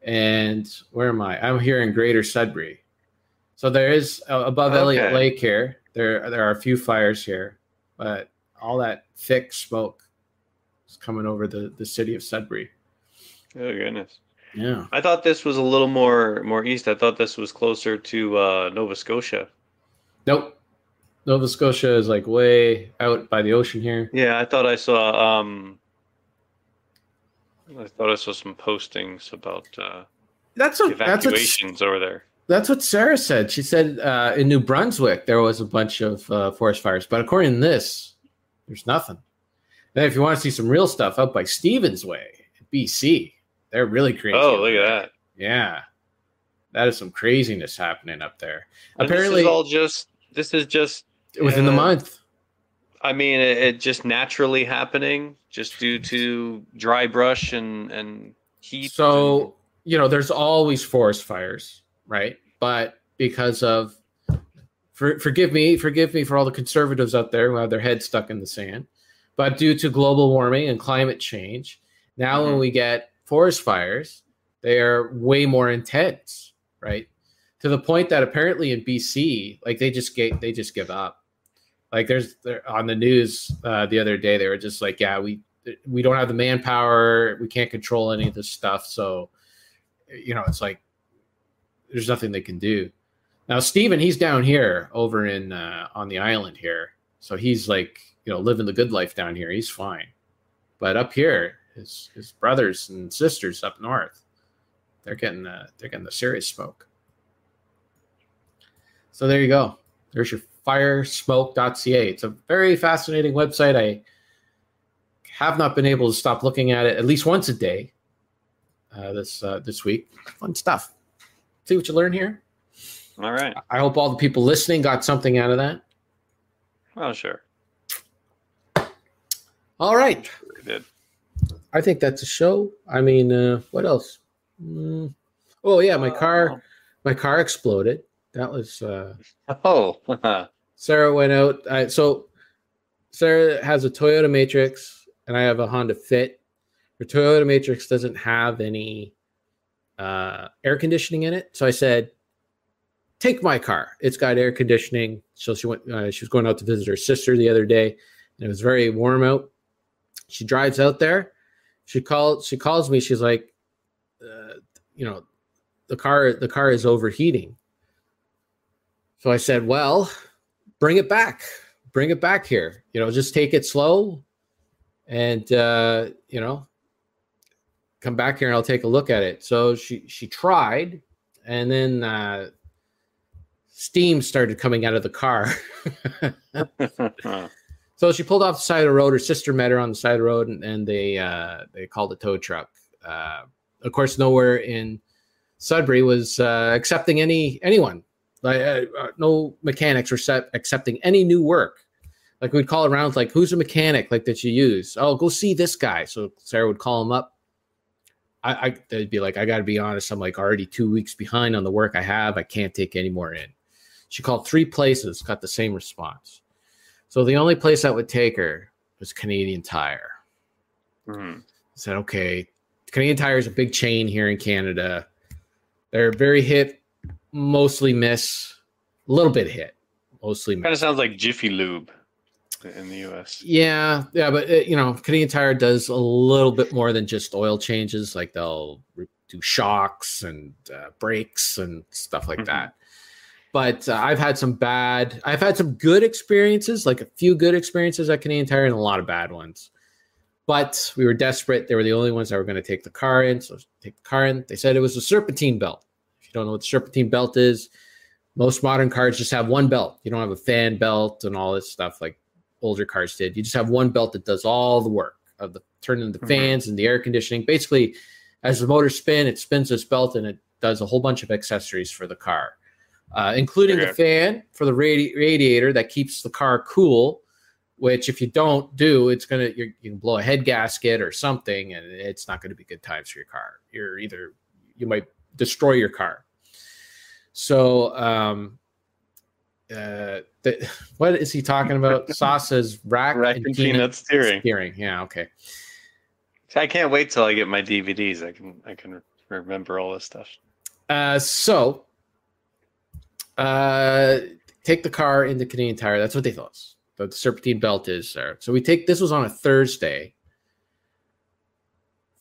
And where am I? I'm here in Greater Sudbury. So there is uh, above Elliott Lake here. There there are a few fires here, but all that thick smoke is coming over the the city of Sudbury.
oh goodness.
Yeah.
I thought this was a little more more east. I thought this was closer to uh, Nova Scotia.
Nope. Nova Scotia is like way out by the ocean here.
Yeah, I thought I saw. Um, I thought I saw some postings about uh,
That's what that's what
evacuations over there.
That's what Sarah said. She said uh, in New Brunswick there was a bunch of uh, forest fires, but according to this, there's nothing. Then, if you want to see some real stuff, up by Stevens Way, BC, they're really crazy.
Oh, look at that!
Yeah, that is some craziness happening up there.
And
Apparently,
this is all just. This is just.
within the
uh,
month.
I mean, it, it just naturally happening, just due to dry brush and and heat.
So you know, there's always forest fires, right? But because of for, forgive me, forgive me for all the conservatives out there who have their heads stuck in the sand. But due to global warming and climate change, now when
Mhm.
we get forest fires, they are way more intense, right? To the point that apparently in BC, like they just get they just give up. Like there's there, on the news uh, the other day, they were just like, yeah, we we don't have the manpower, we can't control any of this stuff, so you know, it's like there's nothing they can do. Now, Steven, he's down here over in uh, on the island here, so he's like, you know, living the good life down here. He's fine, but up here, his his brothers and sisters up north, they're getting the they're getting the serious smoke. So there you go. There's your firesmoke.ca. It's a very fascinating website. I have not been able to stop looking at it at least once a day. uh, this uh, this week. Fun stuff. See what you learn here.
All right.
I hope all the people listening got something out of that.
Oh, sure.
All right.
We did.
I think that's a show. I mean, uh, what else? Mm. Oh yeah, my car, my car exploded. That was uh,
Oh, [LAUGHS]
Sarah went out. I, so Sarah has a Toyota Matrix, and I have a Honda Fit. Her Toyota Matrix doesn't have any uh, air conditioning in it, so I said, "Take my car. It's got air conditioning." So she went. Uh, she was going out to visit her sister the other day, and it was very warm out. She drives out there. She calls. She calls me. She's like, uh, "You know, the car. The car is overheating." So I said, "Well." bring it back bring it back here you know just take it slow and uh you know come back here and i'll take a look at it. So she she tried and then uh steam started coming out of the car. [LAUGHS] [LAUGHS] So she pulled off the side of the road her sister met her on the side of the road and, and they uh they called a tow truck. Uh of course nowhere in sudbury was uh accepting any anyone like uh, uh, no mechanics were set, accepting any new work. Like we'd call around, like who's a mechanic like that you use? Oh, go see this guy. So Sarah would call him up. I, I they'd be like, I got to be honest, I'm like already two weeks behind on the work I have. I can't take any more in. She called three places, got the same response. So the only place that would take her was Canadian Tire.
Mhm.
Said, okay, Canadian Tire is a big chain here in Canada. They're very hit, mostly miss, a little bit hit, mostly
Kind of sounds like Jiffy Lube in the U.S.
Yeah, yeah, but uh, you know, Canadian Tire does a little bit more than just oil changes. Like they'll do shocks and uh, brakes and stuff like
Mhm.
that. But uh, I've had some bad. I've had some good experiences, like a few good experiences at Canadian Tire, and a lot of bad ones. But we were desperate. They were the only ones that were going to take the car in. So take the car in. They said it was a serpentine belt. You don't know what the serpentine belt is, most modern cars just have one belt. You don't have a fan belt and all this stuff like older cars did. You just have one belt that does all the work of the turning the
Mhm.
fans and the air conditioning. Basically, as the motor spin, it spins this belt and it does a whole bunch of accessories for the car, uh, including the fan for the radi- radiator that keeps the car cool. Which, if you don't do, it's gonna you're, you can blow a head gasket or something, and it's not going to be good times for your car. You're either you might destroy your car. So, um, uh, the, [LAUGHS] what is he talking about? [LAUGHS] Sauce's rack,
Rack and peanut steering.
Steering. Yeah. Okay.
I can't wait till I get my DVDs. I can I can remember all this stuff.
Uh, so, uh, take the car into Canadian Tire. That's what they us. The serpentine belt is there. So we take. This was on a Thursday.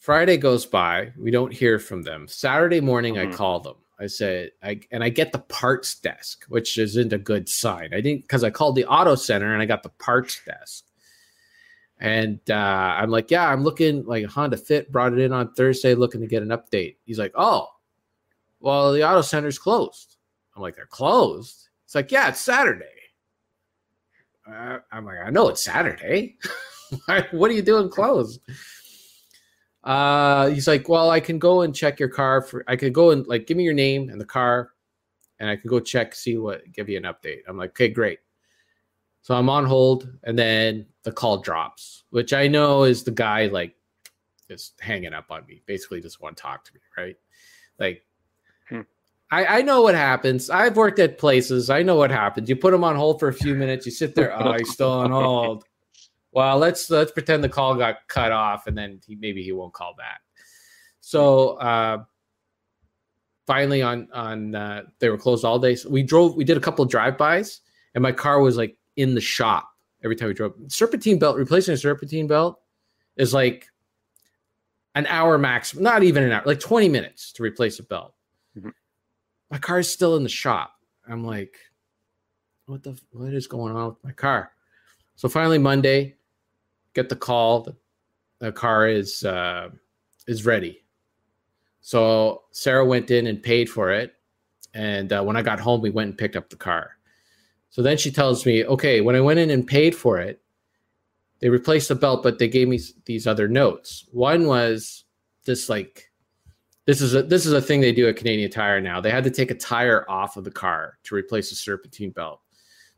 Friday goes by. We don't hear from them. Saturday morning, I
Mhm.
call them. I said, I and I get the parts desk, which isn't a good sign. I didn't because I called the auto center and I got the parts desk. And uh, I'm like, yeah, I'm looking like Honda Fit brought it in on Thursday, looking to get an update. He's like, oh, well, the auto center's closed. I'm like, they're closed. It's like, yeah, it's Saturday. Uh, I'm like, I know it's Saturday. [LAUGHS] what are you doing closed? Uh, he's like, well, I can go and check your car for. I could go and like give me your name and the car, and I can go check, see what, give you an update. I'm like, okay, great. So I'm on hold, and then the call drops, which I know is the guy like just hanging up on me, basically just want to talk to me, right? Like,
Hmm.
I, I know what happens. I've worked at places. I know what happens. You put them on hold for a few minutes. You sit there. Oh, he's still on [LAUGHS] hold. Well, let's let's pretend the call got cut off, and then he, maybe he won't call back. So uh, finally, on on uh, they were closed all day. So we drove. We did a couple of drive bys, and my car was like in the shop every time we drove. Serpentine belt replacing a serpentine belt is like an hour maximum, not even an hour, like twenty minutes to replace a belt.
Mhm.
My car is still in the shop. I'm like, what the what is going on with my car? So finally Monday, get the call. The, the car is uh, is ready. So Sarah went in and paid for it, and uh, when I got home, we went and picked up the car. So then she tells me, okay, when I went in and paid for it, they replaced the belt, but they gave me these other notes. One was this like this is a this is a thing they do at Canadian Tire now. They had to take a tire off of the car to replace the serpentine belt.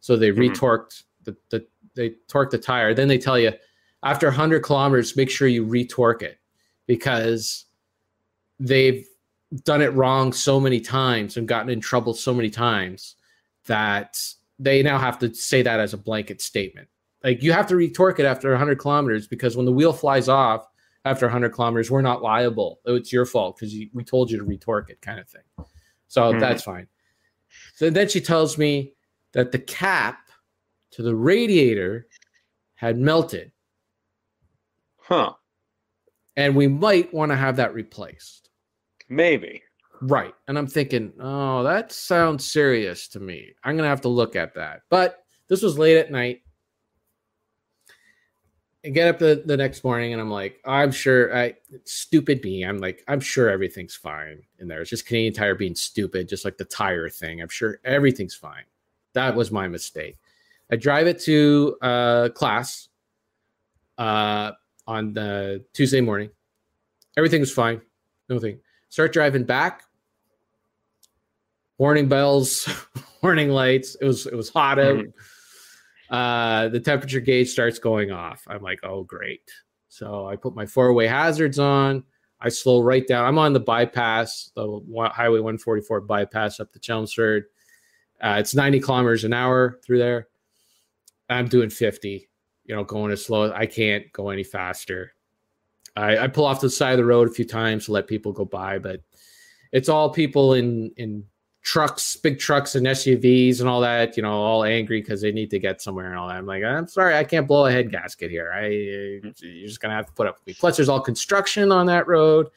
So they
Mhm.
retorqued the, the they torqued the tire. Then they tell you after 100 kilometers, make sure you retorque it because they've done it wrong so many times and gotten in trouble so many times that they now have to say that as a blanket statement. Like you have to retorque it after 100 kilometers because when the wheel flies off after 100 kilometers, we're not liable. It's your fault because we told you to retorque it, kind of thing. So
Mhm.
that's fine. So then she tells me that the cap to the radiator had melted
Huh.
and we might want to have that replaced.
Maybe.
Right. And I'm thinking, oh, that sounds serious to me. I'm going to have to look at that. But this was late at night. I get up the, the next morning and I'm like, I'm sure I stupid me. I'm like, I'm sure everything's fine in there. It's just Canadian Tire being stupid, just like the tire thing. I'm sure everything's fine. That was my mistake. I drive it to uh, class uh, on the Tuesday morning. Everything was fine. Nothing. Start driving back. Warning bells, [LAUGHS] warning lights. It was it was hot out.
Mhm.
Uh, the temperature gauge starts going off. I'm like, oh great. So I put my four way hazards on. I slow right down. I'm on the bypass, the Highway 144 bypass up to Chelmsford. Uh, it's 90 kilometers an hour through there. I'm doing 50, you know, going as slow. I can't go any faster. I, I pull off to the side of the road a few times to let people go by, but it's all people in in trucks, big trucks and SUVs and all that, you know, all angry because they need to get somewhere and all that. I'm like, I'm sorry, I can't blow a head gasket here. I you're just gonna have to put up with me. Plus, there's all construction on that road.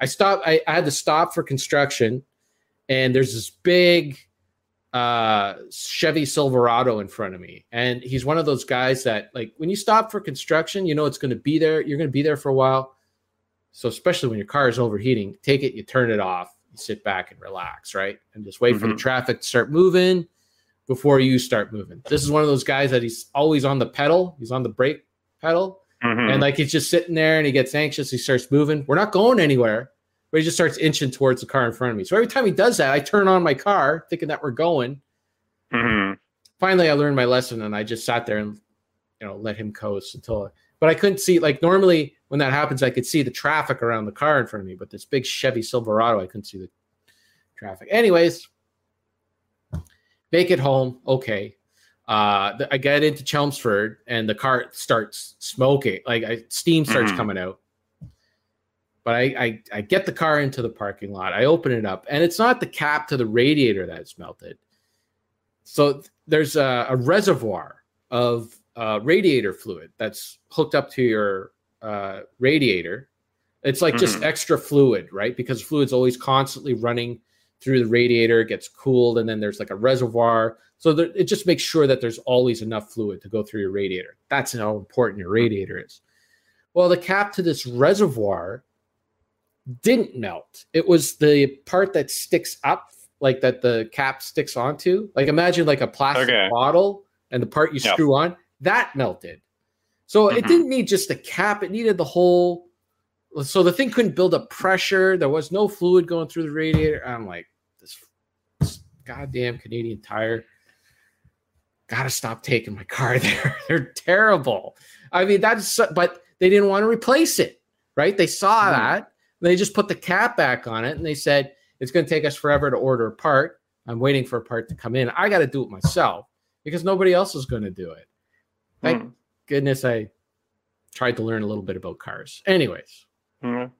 I stopped. I, I had to stop for construction, and there's this big uh Chevy Silverado in front of me. And he's one of those guys that like when you stop for construction, you know it's going to be there. You're going to be there for a while. So especially when your car is overheating, take it, you turn it off, you sit back and relax, right? And just wait for the
Mhm.
traffic to start moving before you start moving. This is one of those guys that he's always on the pedal, he's on the brake pedal,
Mhm.
and like he's just sitting there and he gets anxious, he starts moving. We're not going anywhere, but he just starts inching towards the car in front of me. So every time he does that, I turn on my car thinking that we're going
Mhm.
finally I learned my lesson and I just sat there and you know let him coast until but I couldn't see like normally when that happens I could see the traffic around the car in front of me but this big Chevy Silverado I couldn't see the traffic anyways make it home okay uh I get into Chelmsford and the car starts smoking like I, steam starts
Mhm.
coming out but I, I I get the car into the parking lot I open it up and it's not the cap to the radiator that's melted so th- there's a, a reservoir of uh, radiator fluid that's hooked up to your uh, radiator. It's like just
Mhm.
extra fluid, right? Because fluid's always constantly running through the radiator, it gets cooled, and then there's like a reservoir. So there, it just makes sure that there's always enough fluid to go through your radiator. That's how important your radiator is. Well, the cap to this reservoir didn't melt. It was the part that sticks up, like that the cap sticks onto. Like imagine like a plastic
Okay.
bottle and the part you
Yep.
screw on, that melted. So it
Mhm.
didn't need just the cap, it needed the whole. So the thing couldn't build up pressure. There was no fluid going through the radiator. I'm like, this, this goddamn Canadian tire. Gotta stop taking my car [LAUGHS] there. They're terrible. I mean, that's, but they didn't want to replace it, right? They saw
Mhm.
that. They just put the cap back on it and they said, it's going to take us forever to order a part. I'm waiting for a part to come in. I got to do it myself because nobody else is going to do it. Thank
Mhm.
goodness I tried to learn a little bit about cars. Anyways,
Mhm.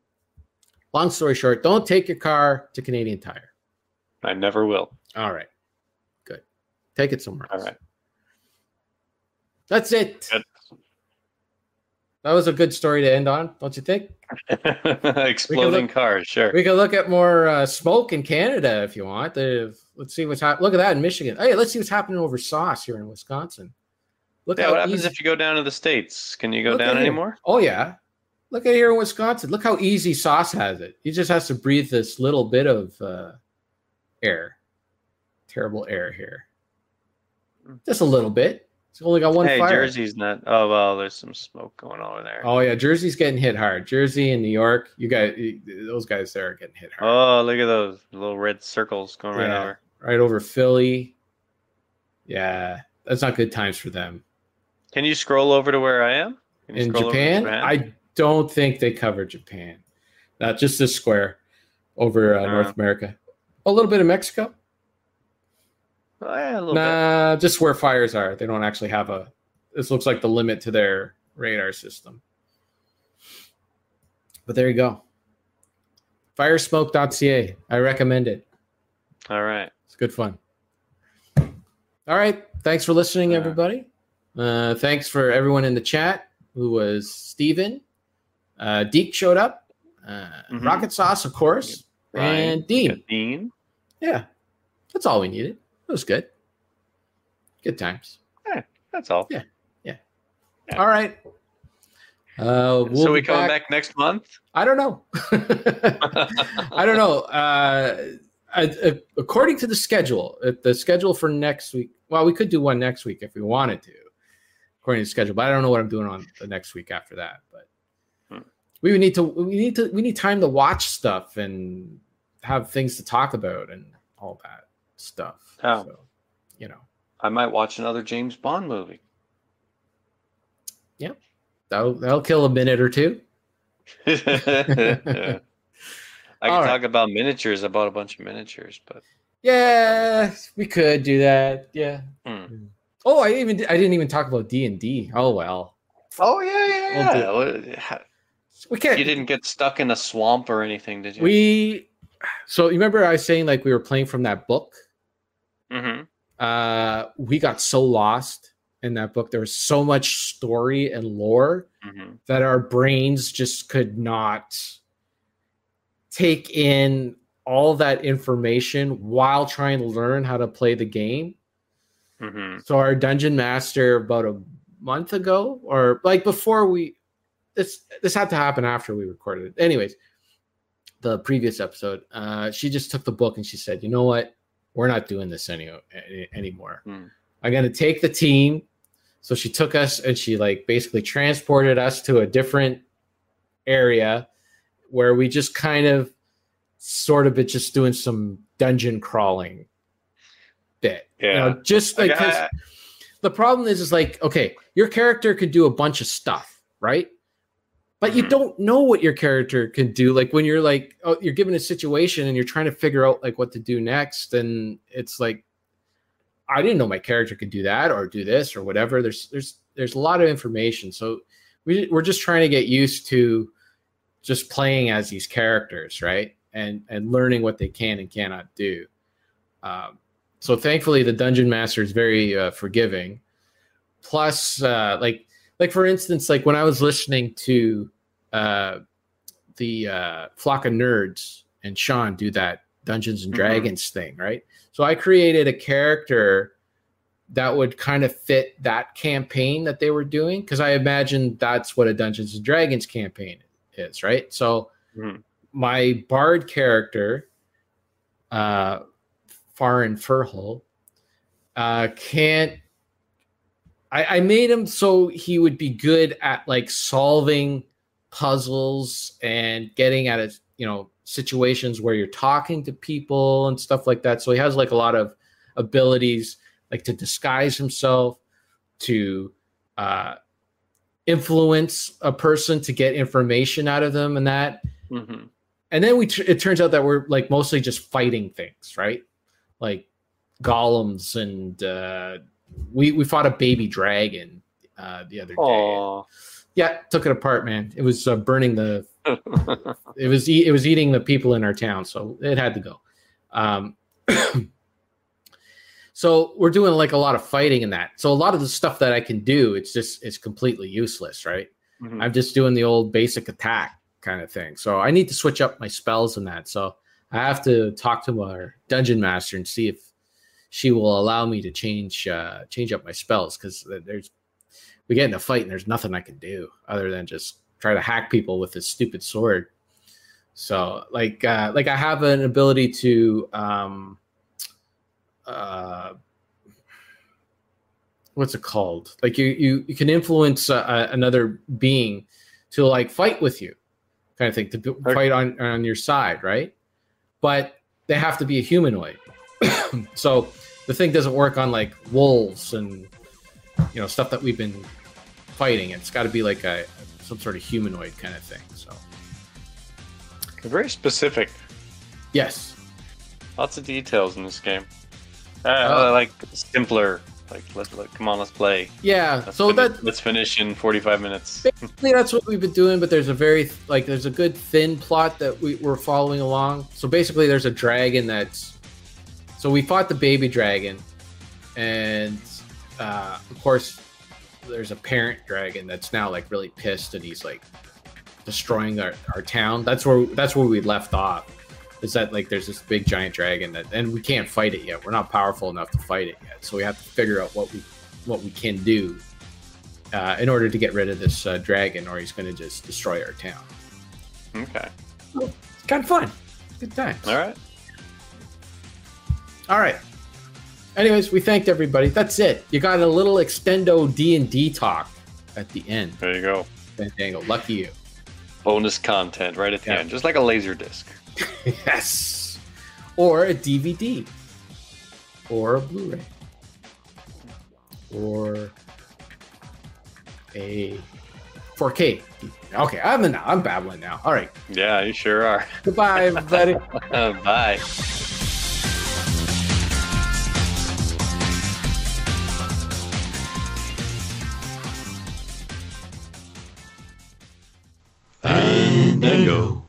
long story short, don't take your car to Canadian Tire.
I never will.
All right. Good. Take it somewhere
All
else.
right.
That's it.
Good.
That was a good story to end on, don't you think? [LAUGHS]
Exploding
look-
cars, sure.
We can look at more uh, smoke in Canada if you want. Uh, let's see what's happening. Look at that in Michigan. Hey, let's see what's happening over sauce here in Wisconsin. Look
yeah, what happens
easy-
if you go down to the states? Can you go
Look
down anymore?
Oh yeah. Look at here in Wisconsin. Look how easy Sauce has it. He just has to breathe this little bit of uh, air. Terrible air here. Just a little bit. It's only got one
hey,
fire.
Jersey's not. Oh well, there's some smoke going on over there.
Oh yeah, Jersey's getting hit hard. Jersey and New York, you guys, those guys there are getting hit hard.
Oh, look at those little red circles going right over.
Right over Philly. Yeah, that's not good times for them.
Can you scroll over to where I am? Can you
In
to
Japan, I don't think they cover Japan. Not just this square over uh,
Uh.
North America. A little bit of Mexico.
Oh, yeah, a little
Nah, just where fires are. They don't actually have a. This looks like the limit to their radar system. But there you go. Firesmoke.ca. I recommend it.
All right.
It's good fun. All right. Thanks for listening,
Yeah.
everybody. Uh, thanks for everyone in the chat who was Steven. Uh, Deke showed up. Uh,
Mhm.
Rocket Sauce, of course.
Ryan,
And Dean.
Dean.
Yeah. That's all we needed. It was good. Good times.
Yeah, that's all.
Yeah. Yeah.
Yeah.
All right. Uh, we'll
so we coming back. next month?
I don't know. [LAUGHS] I don't know. Uh, I, uh, according to the schedule, the schedule for next week. Well, we could do one next week if we wanted to, according to the schedule. But I don't know what I'm doing on the next week after that. But
Hmm.
we would need to. We need to. We need time to watch stuff and have things to talk about and all that stuff.
Oh.
So, you know,
I might watch another James Bond movie. Yeah.
That'll that'll kill a minute or two. [LAUGHS]
I can
right.
talk about miniatures. I bought a bunch of miniatures, but
Yeah, we could do that. Yeah.
Hmm.
Oh, I even I didn't even talk about D and D. Oh well,
oh yeah,
We'll
yeah, yeah. What-
we can't.
You didn't get stuck in a swamp or anything, did you?
We. So you remember I was saying like we were playing from that book.
Hmm
Uh, we got so lost in that book. There was so much story and lore
hmm
that our brains just could not take in all that information while trying to learn how to play the game.
hmm
So our dungeon master about a month ago, or like before we this this had to happen after we recorded it. Anyways, the previous episode, uh, she just took the book and she said, "You know what? We're not doing this any, any anymore.
Hmm.
I'm gonna take the team." So she took us and she like basically transported us to a different area where we just kind of sort of been just doing some dungeon crawling bit. You
Yeah.
know, just like the problem is is like okay your character could do a bunch of stuff right but you
Mhm.
don't know what your character can do like when you're like oh you're given a situation and you're trying to figure out like what to do next and it's like i didn't know my character could do that or do this or whatever. There's there's there's a lot of information. So we, we're just trying to get used to just playing as these characters right? And and learning what they can and cannot do. Um, so thankfully the dungeon master is very uh, forgiving. Plus uh, like like for instance like when i was listening to uh, the uh, flock of nerds and sean do that dungeons and
Mhm.
dragons thing right so i created a character that would kind of fit that campaign that they were doing because i imagine that's what a dungeons and dragons campaign is right so
Mhm.
my bard character uh Farin Furhol, uh, can't. I, I made him so he would be good at like solving puzzles and getting at it, you know, situations where you're talking to people and stuff like that. So he has like a lot of abilities, like to disguise himself, to uh, influence a person to get information out of them, and that.
Hmm
and then we tr- it turns out that we're like mostly just fighting things right? Like golems and uh we we fought a baby dragon uh the other day
Oh.
yeah took it apart man it was uh, burning the [LAUGHS] it was e- it was eating the people in our town so it had to go um [CLEARS THROAT] so we're doing like a lot of fighting in that so a lot of the stuff that i can do it's just it's completely useless right
Mhm.
I'm just doing the old basic attack kind of thing. So I need to switch up my spells and that. So I have to talk to our dungeon master and see if she will allow me to change uh, change up my spells because there's we get in a fight and there's nothing I can do other than just try to hack people with this stupid sword. So like uh, like I have an ability to um, uh, what's it called? Like you you you can influence uh, another being to like fight with you, kind of thing, to fight on on your side, right? But they have to be a humanoid. [COUGHS] so the thing doesn't work on like wolves and you know stuff that we've been fighting. It's got to be like a some sort of humanoid kind of thing. So
Very specific.
yes,
Lots of details in this game. Uh,
Oh.
like simpler. Like let's let, come on, let's play.
yeah.
Let's
so
finish,
that
let's finish in forty-five minutes. [LAUGHS]
basically that's what we've been doing but there's a very like there's a good thin plot that we, we're following along so basically there's a dragon that's so we fought the baby dragon and uh, of course there's a parent dragon that's now like really pissed and he's like destroying our, our town that's where that's where we left off is that like there's this big giant dragon that and we can't fight it yet we're not powerful enough to fight it yet so we have to figure out what we what we can do uh, in order to get rid of this uh, dragon, or he's going to just destroy our town.
Okay.
It's kind of fun. Good times.
All right.
All right. Anyways, we thanked everybody. That's it. You got a little extendo D and D talk at the end.
There you go.
Fandango. Lucky you.
Bonus content right at the
Yeah.
end, just like a laser disc. [LAUGHS]
yes. Or a DVD. Or a Blu-ray. Or a 4K. Okay, I'm in, I'm babbling now. All right.
Yeah, you sure are.
Goodbye, everybody. [LAUGHS]
Bye.
Fandango.